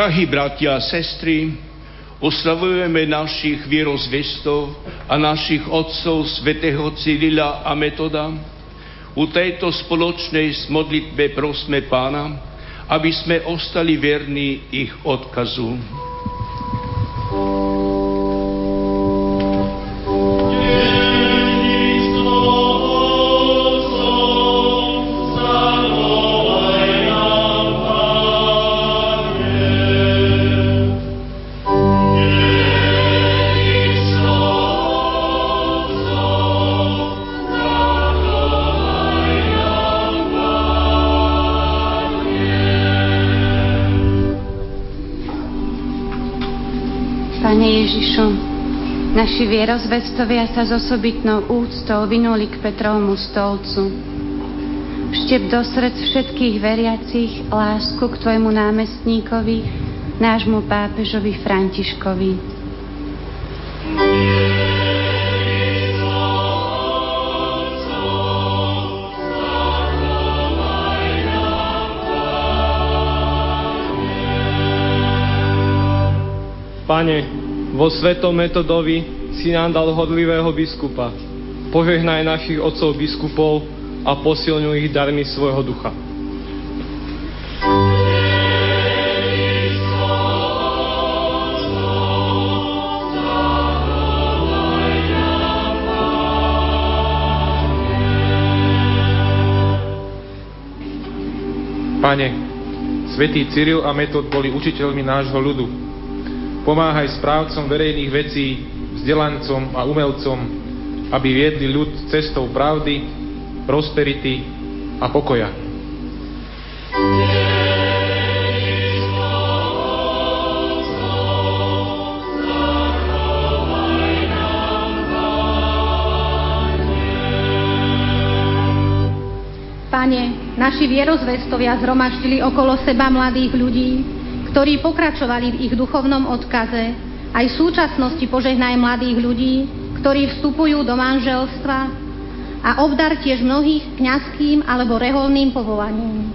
Drahí bratia a sestry, oslavujeme našich vierozvestov a našich otcov svätého Cyrila a Metoda. U tejto spoločnej modlitbe prosme Pána, aby sme ostali verní ich odkazu. Vierozvestovia sa s osobitnou úctou vynuli k Petrovmu stolcu. Vštep do srdc všetkých veriacich lásku k tvojmu námestníkovi, nášmu pápežovi Františkovi. Pane, vo svetom metodovi si nám dal hodlivého biskupa. Požehnaj našich otcov biskupov a posilňuj ich darmi svojho ducha. Pane, svätý Cyril a Metod boli učiteľmi nášho ľudu Pomáhaj správcom verejných vecí, vzdelancom a umelcom, aby viedli ľud cestou pravdy, prosperity a pokoja. Pane, naši vierozvestovia zhromaždili okolo seba mladých ľudí, ktorí pokračovali v ich duchovnom odkaze, aj v súčasnosti požehnaj mladých ľudí, ktorí vstupujú do manželstva a obdar tiež mnohých kňazským alebo reholným povolaním.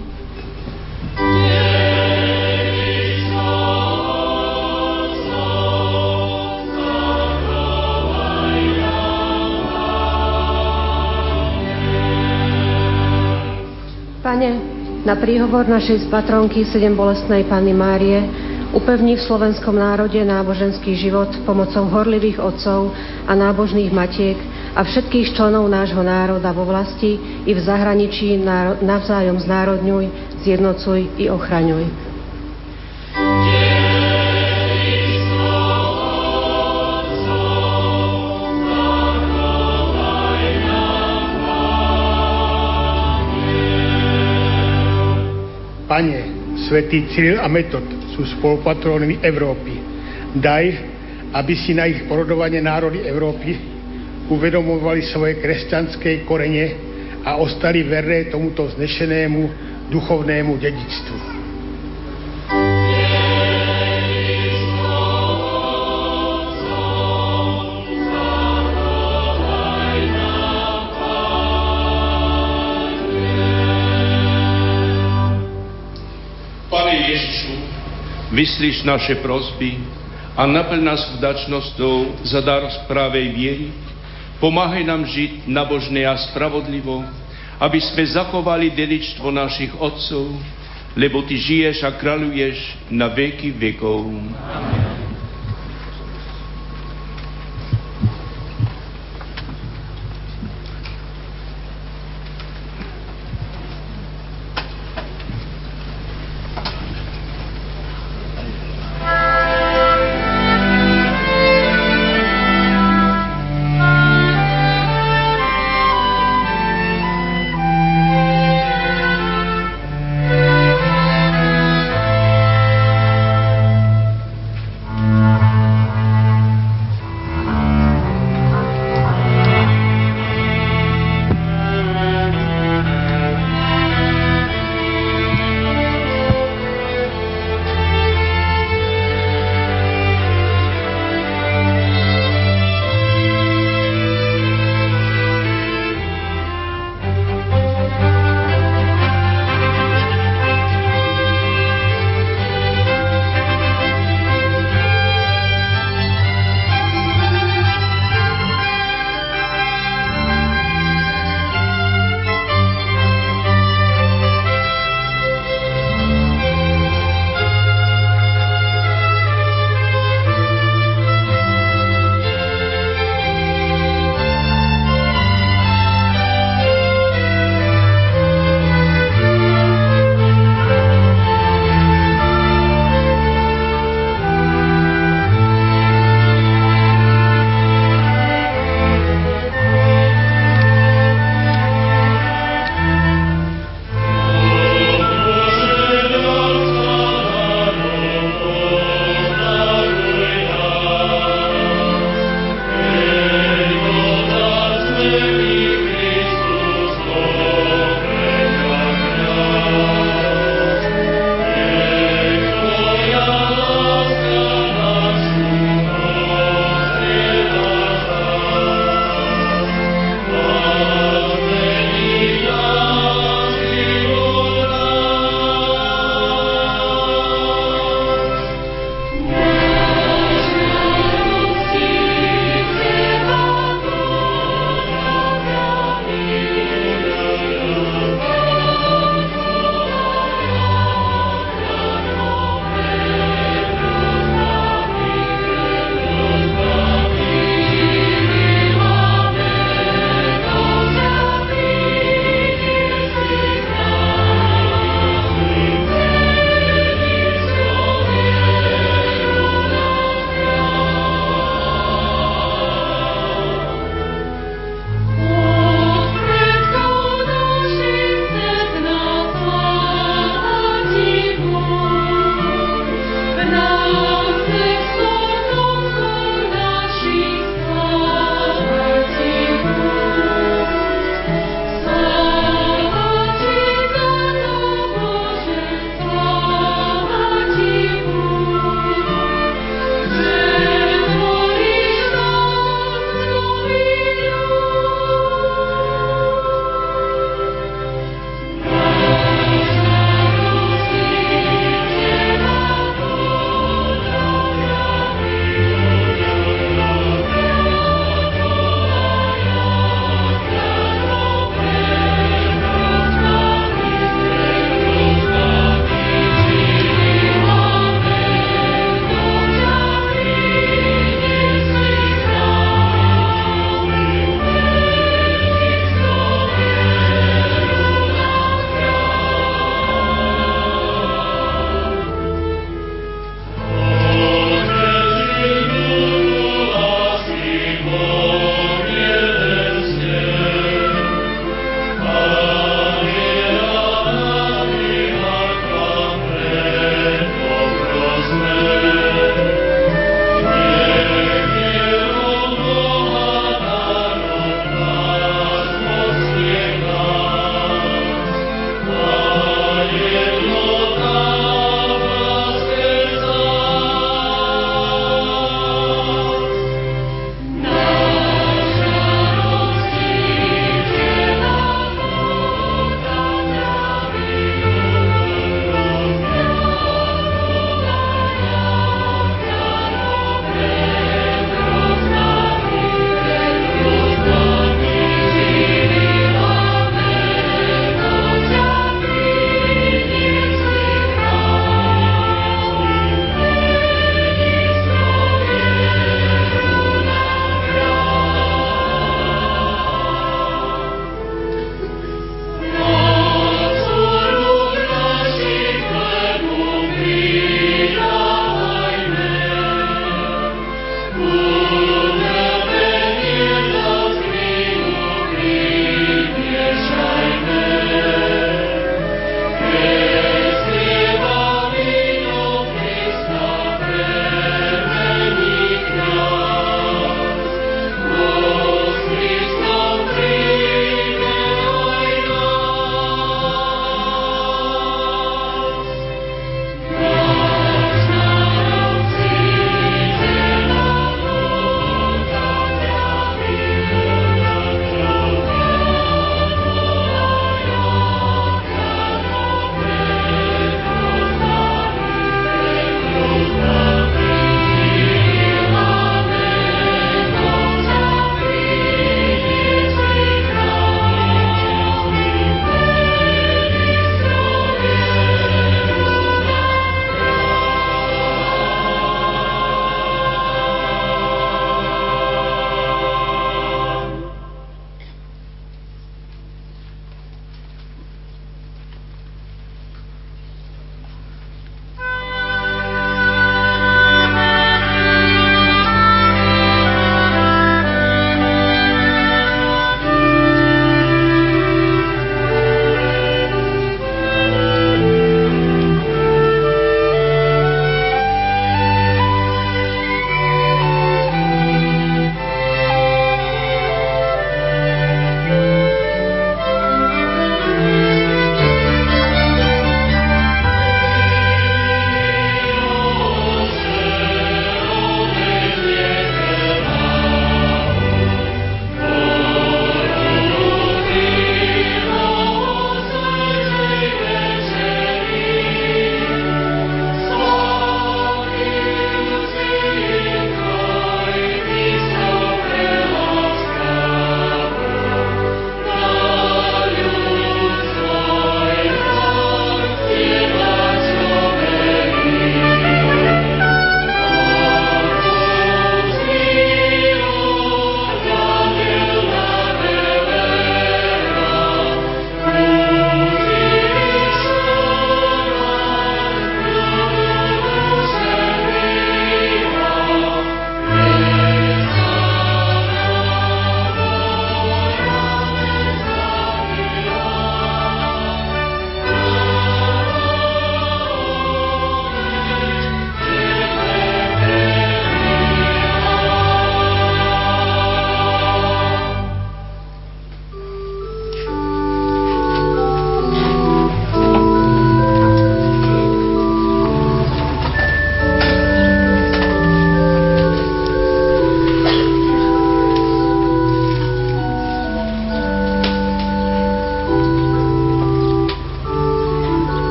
Pane, na príhovor našej spatronky sedem bolestnej Panny Márie upevní v slovenskom národe náboženský život pomocou horlivých otcov a nábožných matiek a všetkých členov nášho národa vo vlasti i v zahraničí navzájom znárodňuj, zjednocuj i ochraňuj. Svätý Cyril a Metod sú spolupatrónmi Európy. Daj, aby si na ich porodovanie národy Európy uvedomovali svoje kresťanské korene a ostali verné tomuto znešenému duchovnému dedičstvu. Vyslíš naše prosby a naplň nás vdačnosťou za dar správej viery. Pomáhaj nám žiť nabožne a spravodlivo, aby sme zachovali dedičstvo našich otcov, lebo Ty žiješ a kráľuješ na veky vekov. Amen.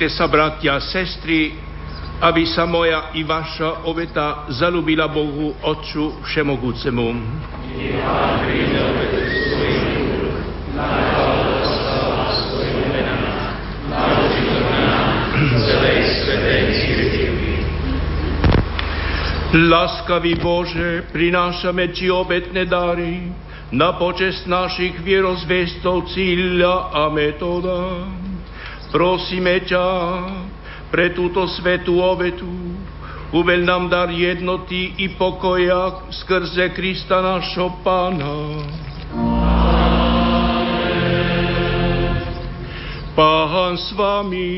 Modlite sa, bratia a sestry, aby sa moja i vaša obeta zalúbila Bohu Otcu Všemogúcemu. Láskavý Bože, prinášame Ti obetné dary na počest našich vierozvestov Cíľa a Metoda Prosíme ťa pre túto svetú obetu, uveľ nám dar jednoty i pokoja skrze Krista našho Pána. Pán s vami.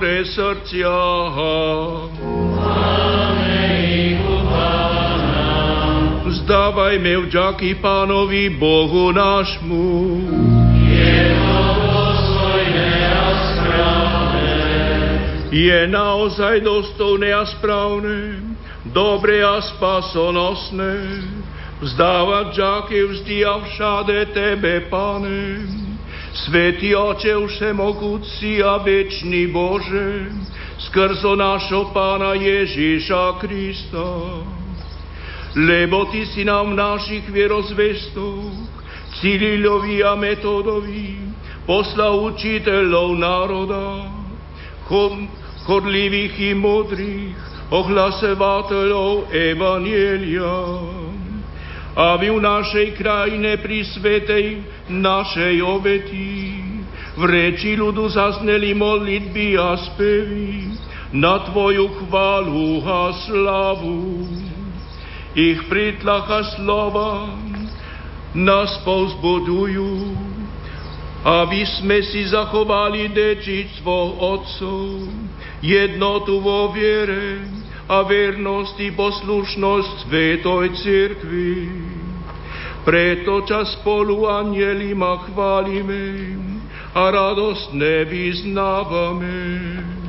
Hore srdcia. Vzdávajme vďaky Pánovi Bohu nášmu. Je naozaj dostojné a správne, dobre a spasonosné, vzdávať vďaky vždy a všade Tebe, Pane. Svetý Oče všemohúci a večný Bože, skrzo našho Pána Ježíša Krista lebo Ty si nám v našich vierozvestoch, Cyrilovi a Metodovi, poslal učiteľov národa, chodlivých i modrých, ohlasovateľov Evanielia, aby v našej krajine pri svetej našej obeti v reči ľudu zazneli modlitby a spevy na Tvoju chválu a slavu ich prítlacha slova nás povzbudujú, aby sme si zachovali dečičstvo Otcov, jednotu vo viere a vernosť i poslušnosť Svetoj Cirkvi. Preto ťa spolu anieli ma chválime a radostne vyznávame.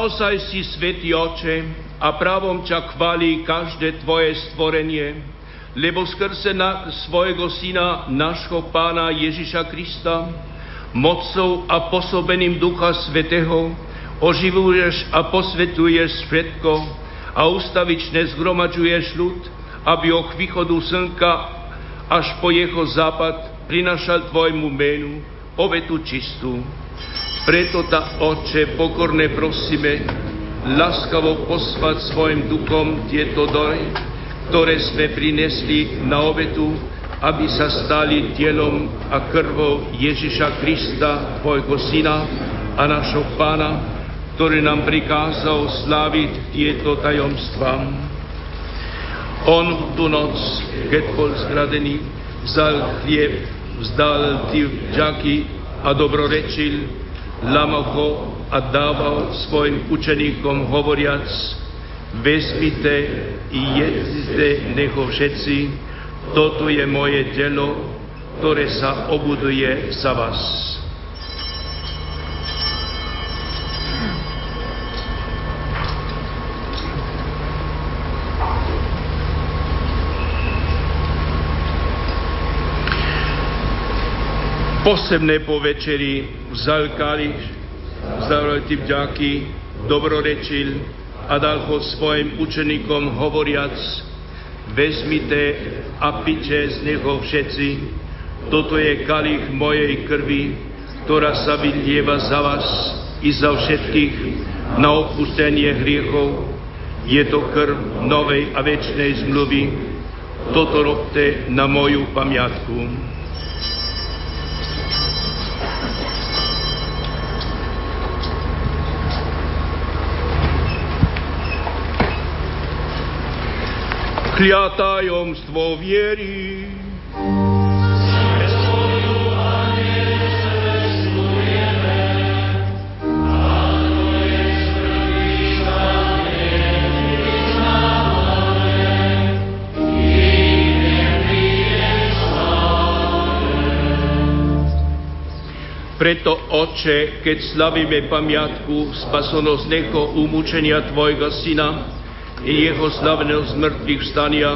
Naozaj si svetý oče a právom ťa chválí každé tvoje stvorenie, lebo skrze na svojho syna, našho pána Ježiša Krista, mocou a pôsobením Ducha Svetého, oživuješ a posvetuješ všetko a ustavične zhromažuješ ľud, aby od východu slnka až po jeho západ prinašal tvojmu menu obetu čistú preto ta, Oče, pokorne prosíme, láskavo posvať svojim duchom tieto dary, ktoré sme prinesli na obetu, aby sa stali telom a krvou Ježiša Krista, Tvojho Syna a našho Pána, ktorý nám prikázal sláviť tieto tajomstva. On v tú noc, keď bol zgradený, vzal chlieb, vzdal ti vďaky a dobrorečil, lamal ho a dával svojim učeníkom hovoriac, vezmite i jedzte neho všetci, toto je moje telo, ktoré sa obuduje za vás. Posebné po večeri vzal kalich, vzal ti vďaky, dobrorečil a dal ho svojim učeníkom hovoriac, vezmite a piče z neho všetci, toto je kalich mojej krvi, ktorá sa vylieva za vás i za všetkých na odpustenie hriechov. Je to krv novej a večnej zmluvy. Toto robte na moju pamiatku. Kliatajomstvo viery. Preto, Oče, keď slavíme pamiatku spasonosného umúčenia Tvojho Syna i Jeho slavného zmrtvých vstania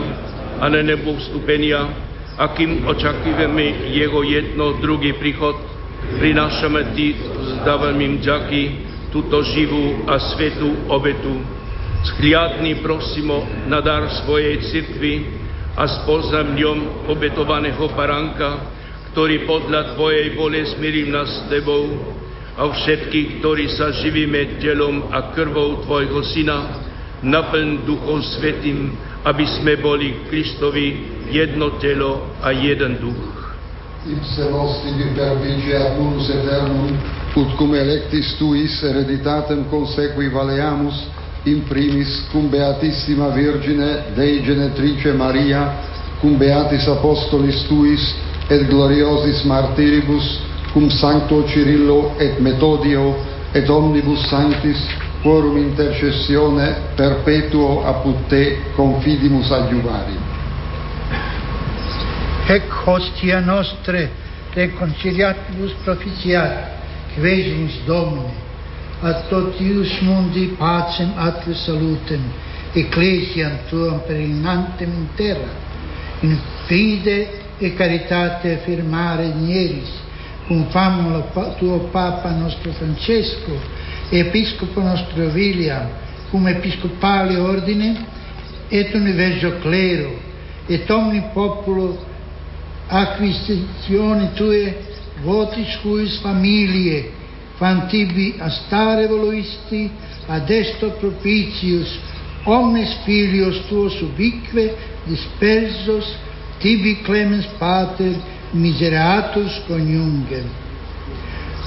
a na nebo vstupenia, akým očakujeme Jeho jedno, druhý príchod, prinášame Ty zdávame im ďaky, túto živú a svetú obetu. Schliadný prosimo na dar svojej cirkvi a spoznam ňom obetovaného baránka, ktorý podľa Tvojej vole smirím nás s Tebou a všetkých, ktorí sa živíme telom a krvou Tvojho Syna, naplň duchom svetým, aby sme boli Kristovi jedno telo a jeden duch. Ipse nostri vi ad eternum, ut cum electis tuis hereditatem consequi valeamus, in primis cum beatissima Virgine Dei Genetrice Maria, cum beatis apostolis tuis et gloriosis martiribus, cum sancto Cirillo et Metodio et omnibus sanctis quorum intercessione perpetuo apud te confidimus adiuvari. Ec hostia nostre reconciliatibus proficiat, Vegemus Domine, ad totius mundi pacem atque salutem, ecclesiam tuam perinantem in terra, in fide e caritate firmare nieris, cum famulo tuo Papa nostro Francesco, Episcopo nostro William, cum episcopale ordine, et universo clero, et omni populo acquisitione tue votis huis familie, fantibi astare voluisti, ad esto propitius, omnes filios tuos ubique dispersos, tibi clemens pater miseratus coniungem.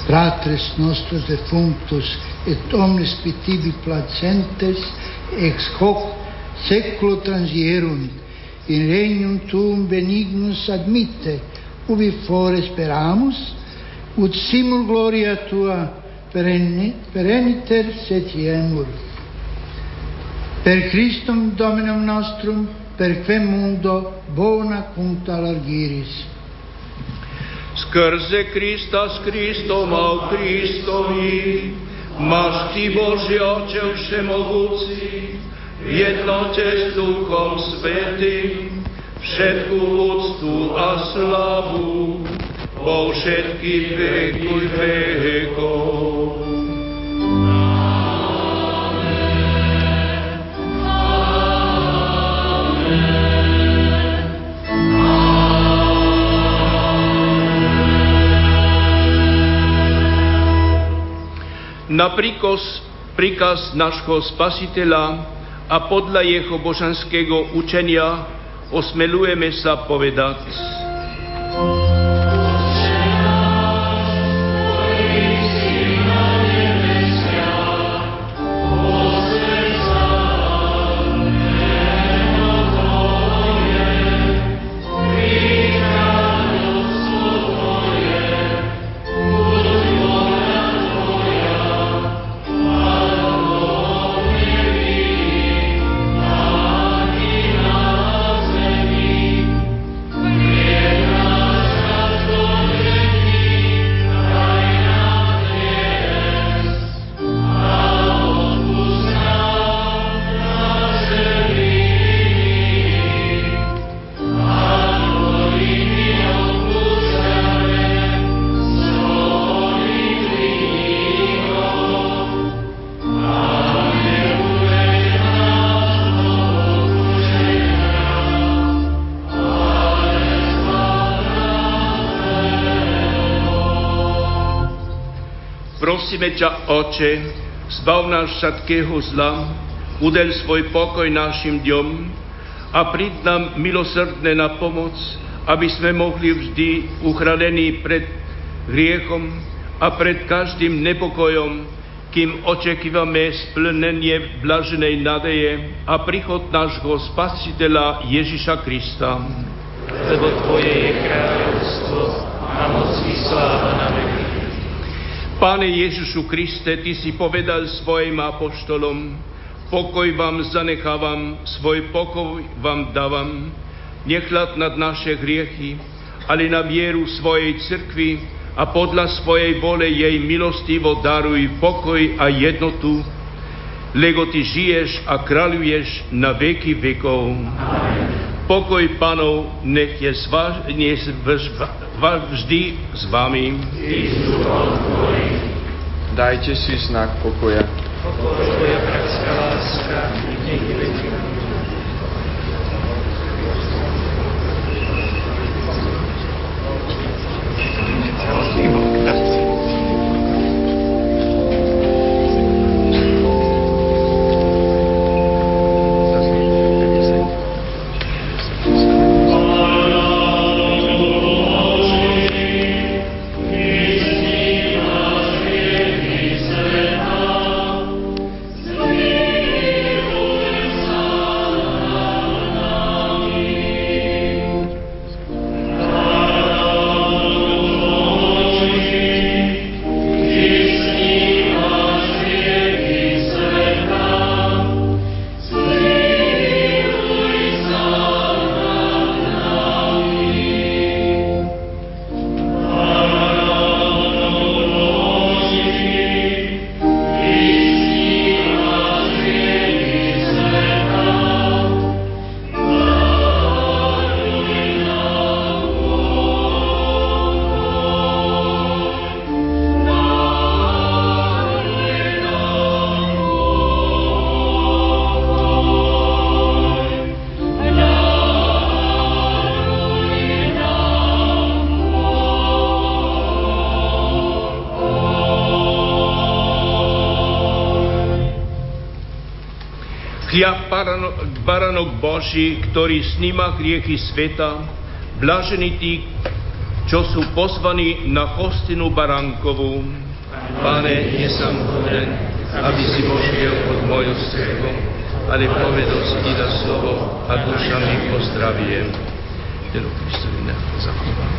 fratres nostros defunctus et omnes pitibi placentes ex hoc seculo transierunt in regnum tuum benignus admitte ubi fore speramus ut simul gloria tua perenne pereniter setiemur. Per Christum Dominum nostrum per quem mundo bona cunta largiris. Skrze Krista s Kristom a u Kristovi, máš Ty Bože Oče Všemohúci, v jednote s Duchom Svetým, všetku úctu a slavu, po všetky veky vekov. Na príkaz, príkaz nášho spasiteľa a podľa jeho božanského učenia osmelujeme sa povedať. Ťa, Oče, zbav nás všetkého zla udel svoj pokoj našim dňom a príď nám milosrdne na pomoc, aby sme mohli vždy uchránení pred hriechom a pred každým nepokojom, kým očekávame splnenie blaženej nadeje a príchod nášho Spasiteľa Ježiša Krista. Lebo Tvoje je kráľovstvo a moc i sláva na veky. Pane Ježišu Kriste, Ty si povedal svojim apoštolom, pokoj vám zanechávam, svoj pokoj vám dávam, nechľad nad naše hriechy, ale na vieru svojej cirkvi a podľa svojej vole jej milostivo daruj pokoj a jednotu, lebo Ty žiješ a kráľuješ na veky vekov. Pokoj panov nech je sva, nech vždy s vami. Dajte si znak pokoja. Tvoja Boží, ktorý sníma hriechy sveta, blažení tí, čo sú pozvaní na hostinu baránkovú. Pane, nie som hoden, aby si vošiel pod moju strechu, ale povedal si ti na slovo a duša mi pozdravie. Telo Kristovi zachová.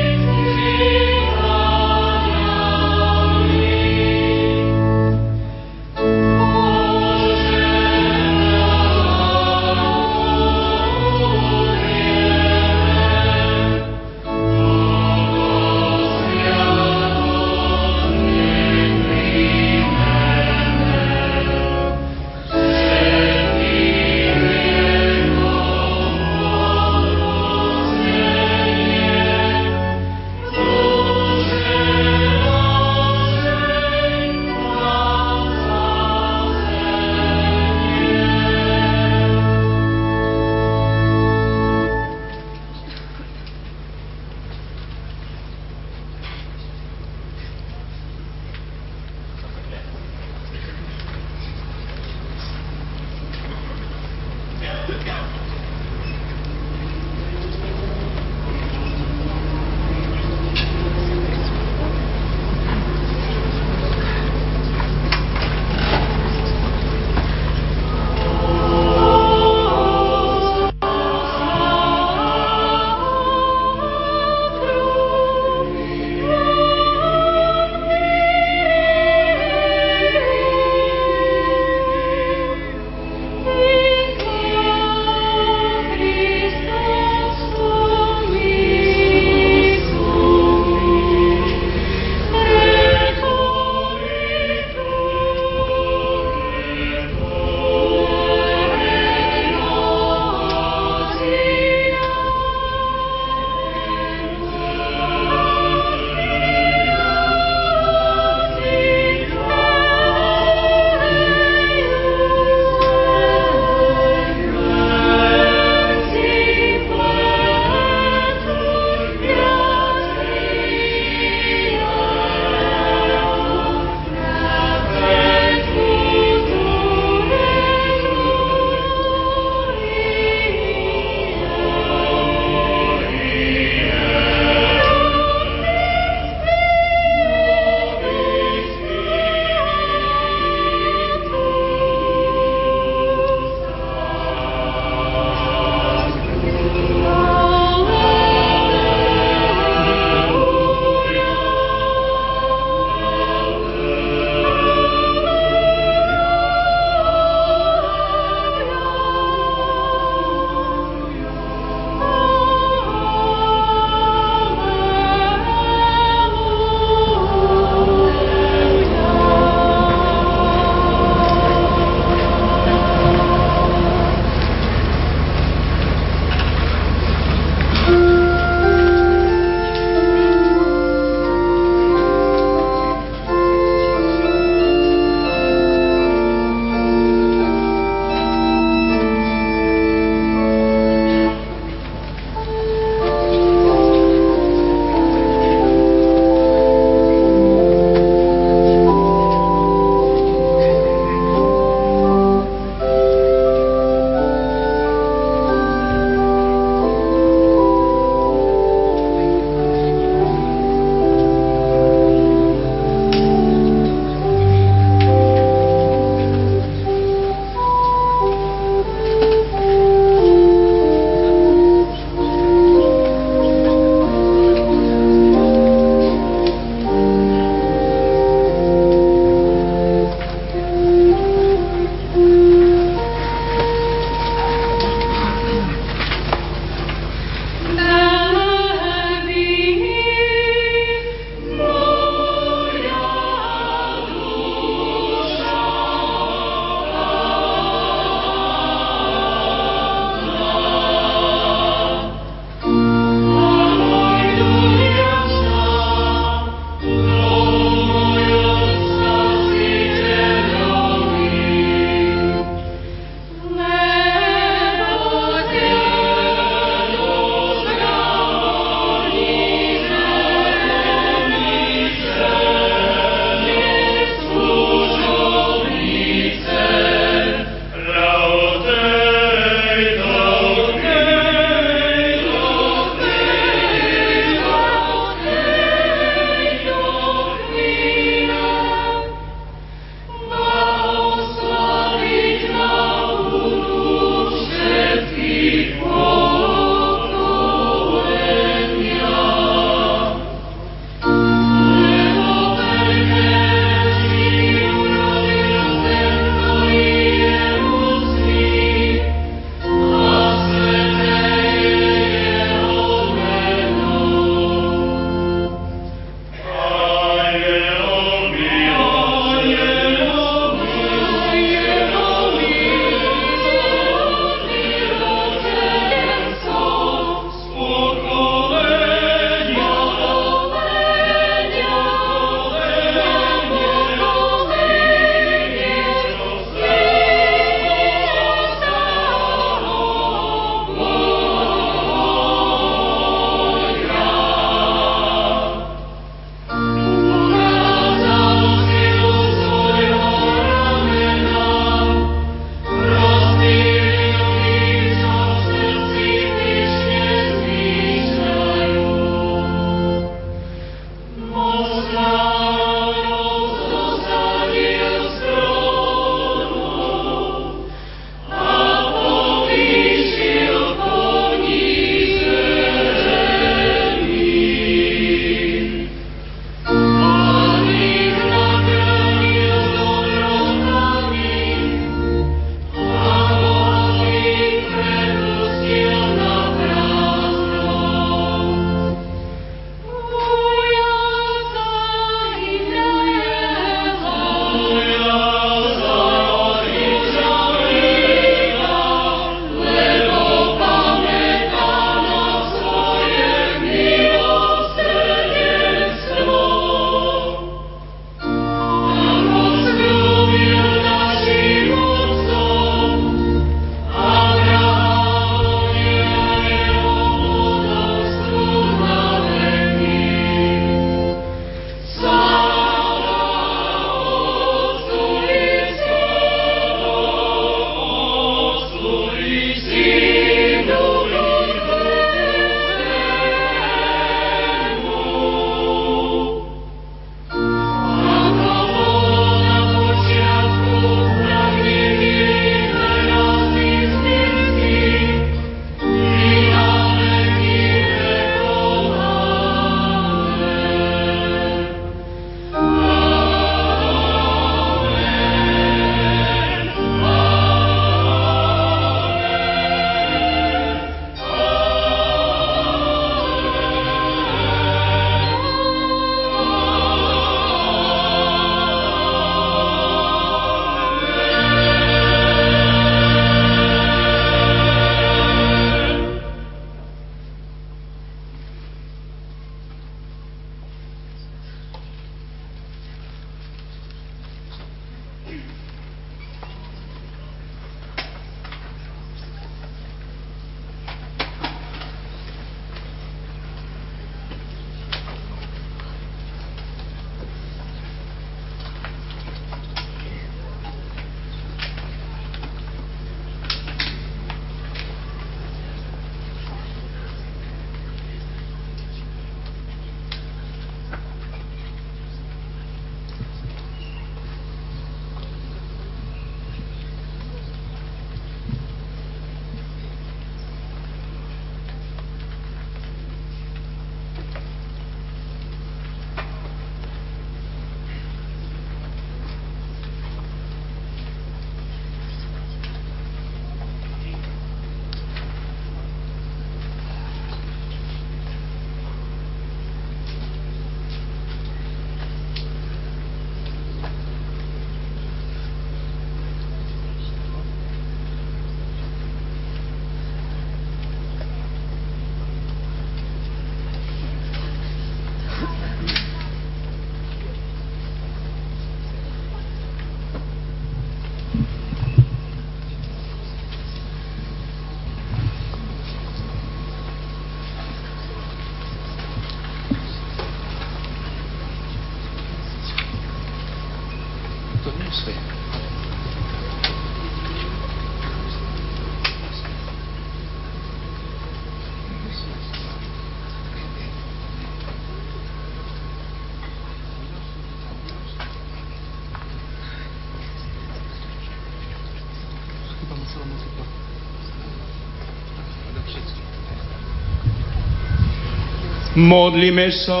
Modlíme sa.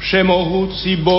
Všemohúci Boh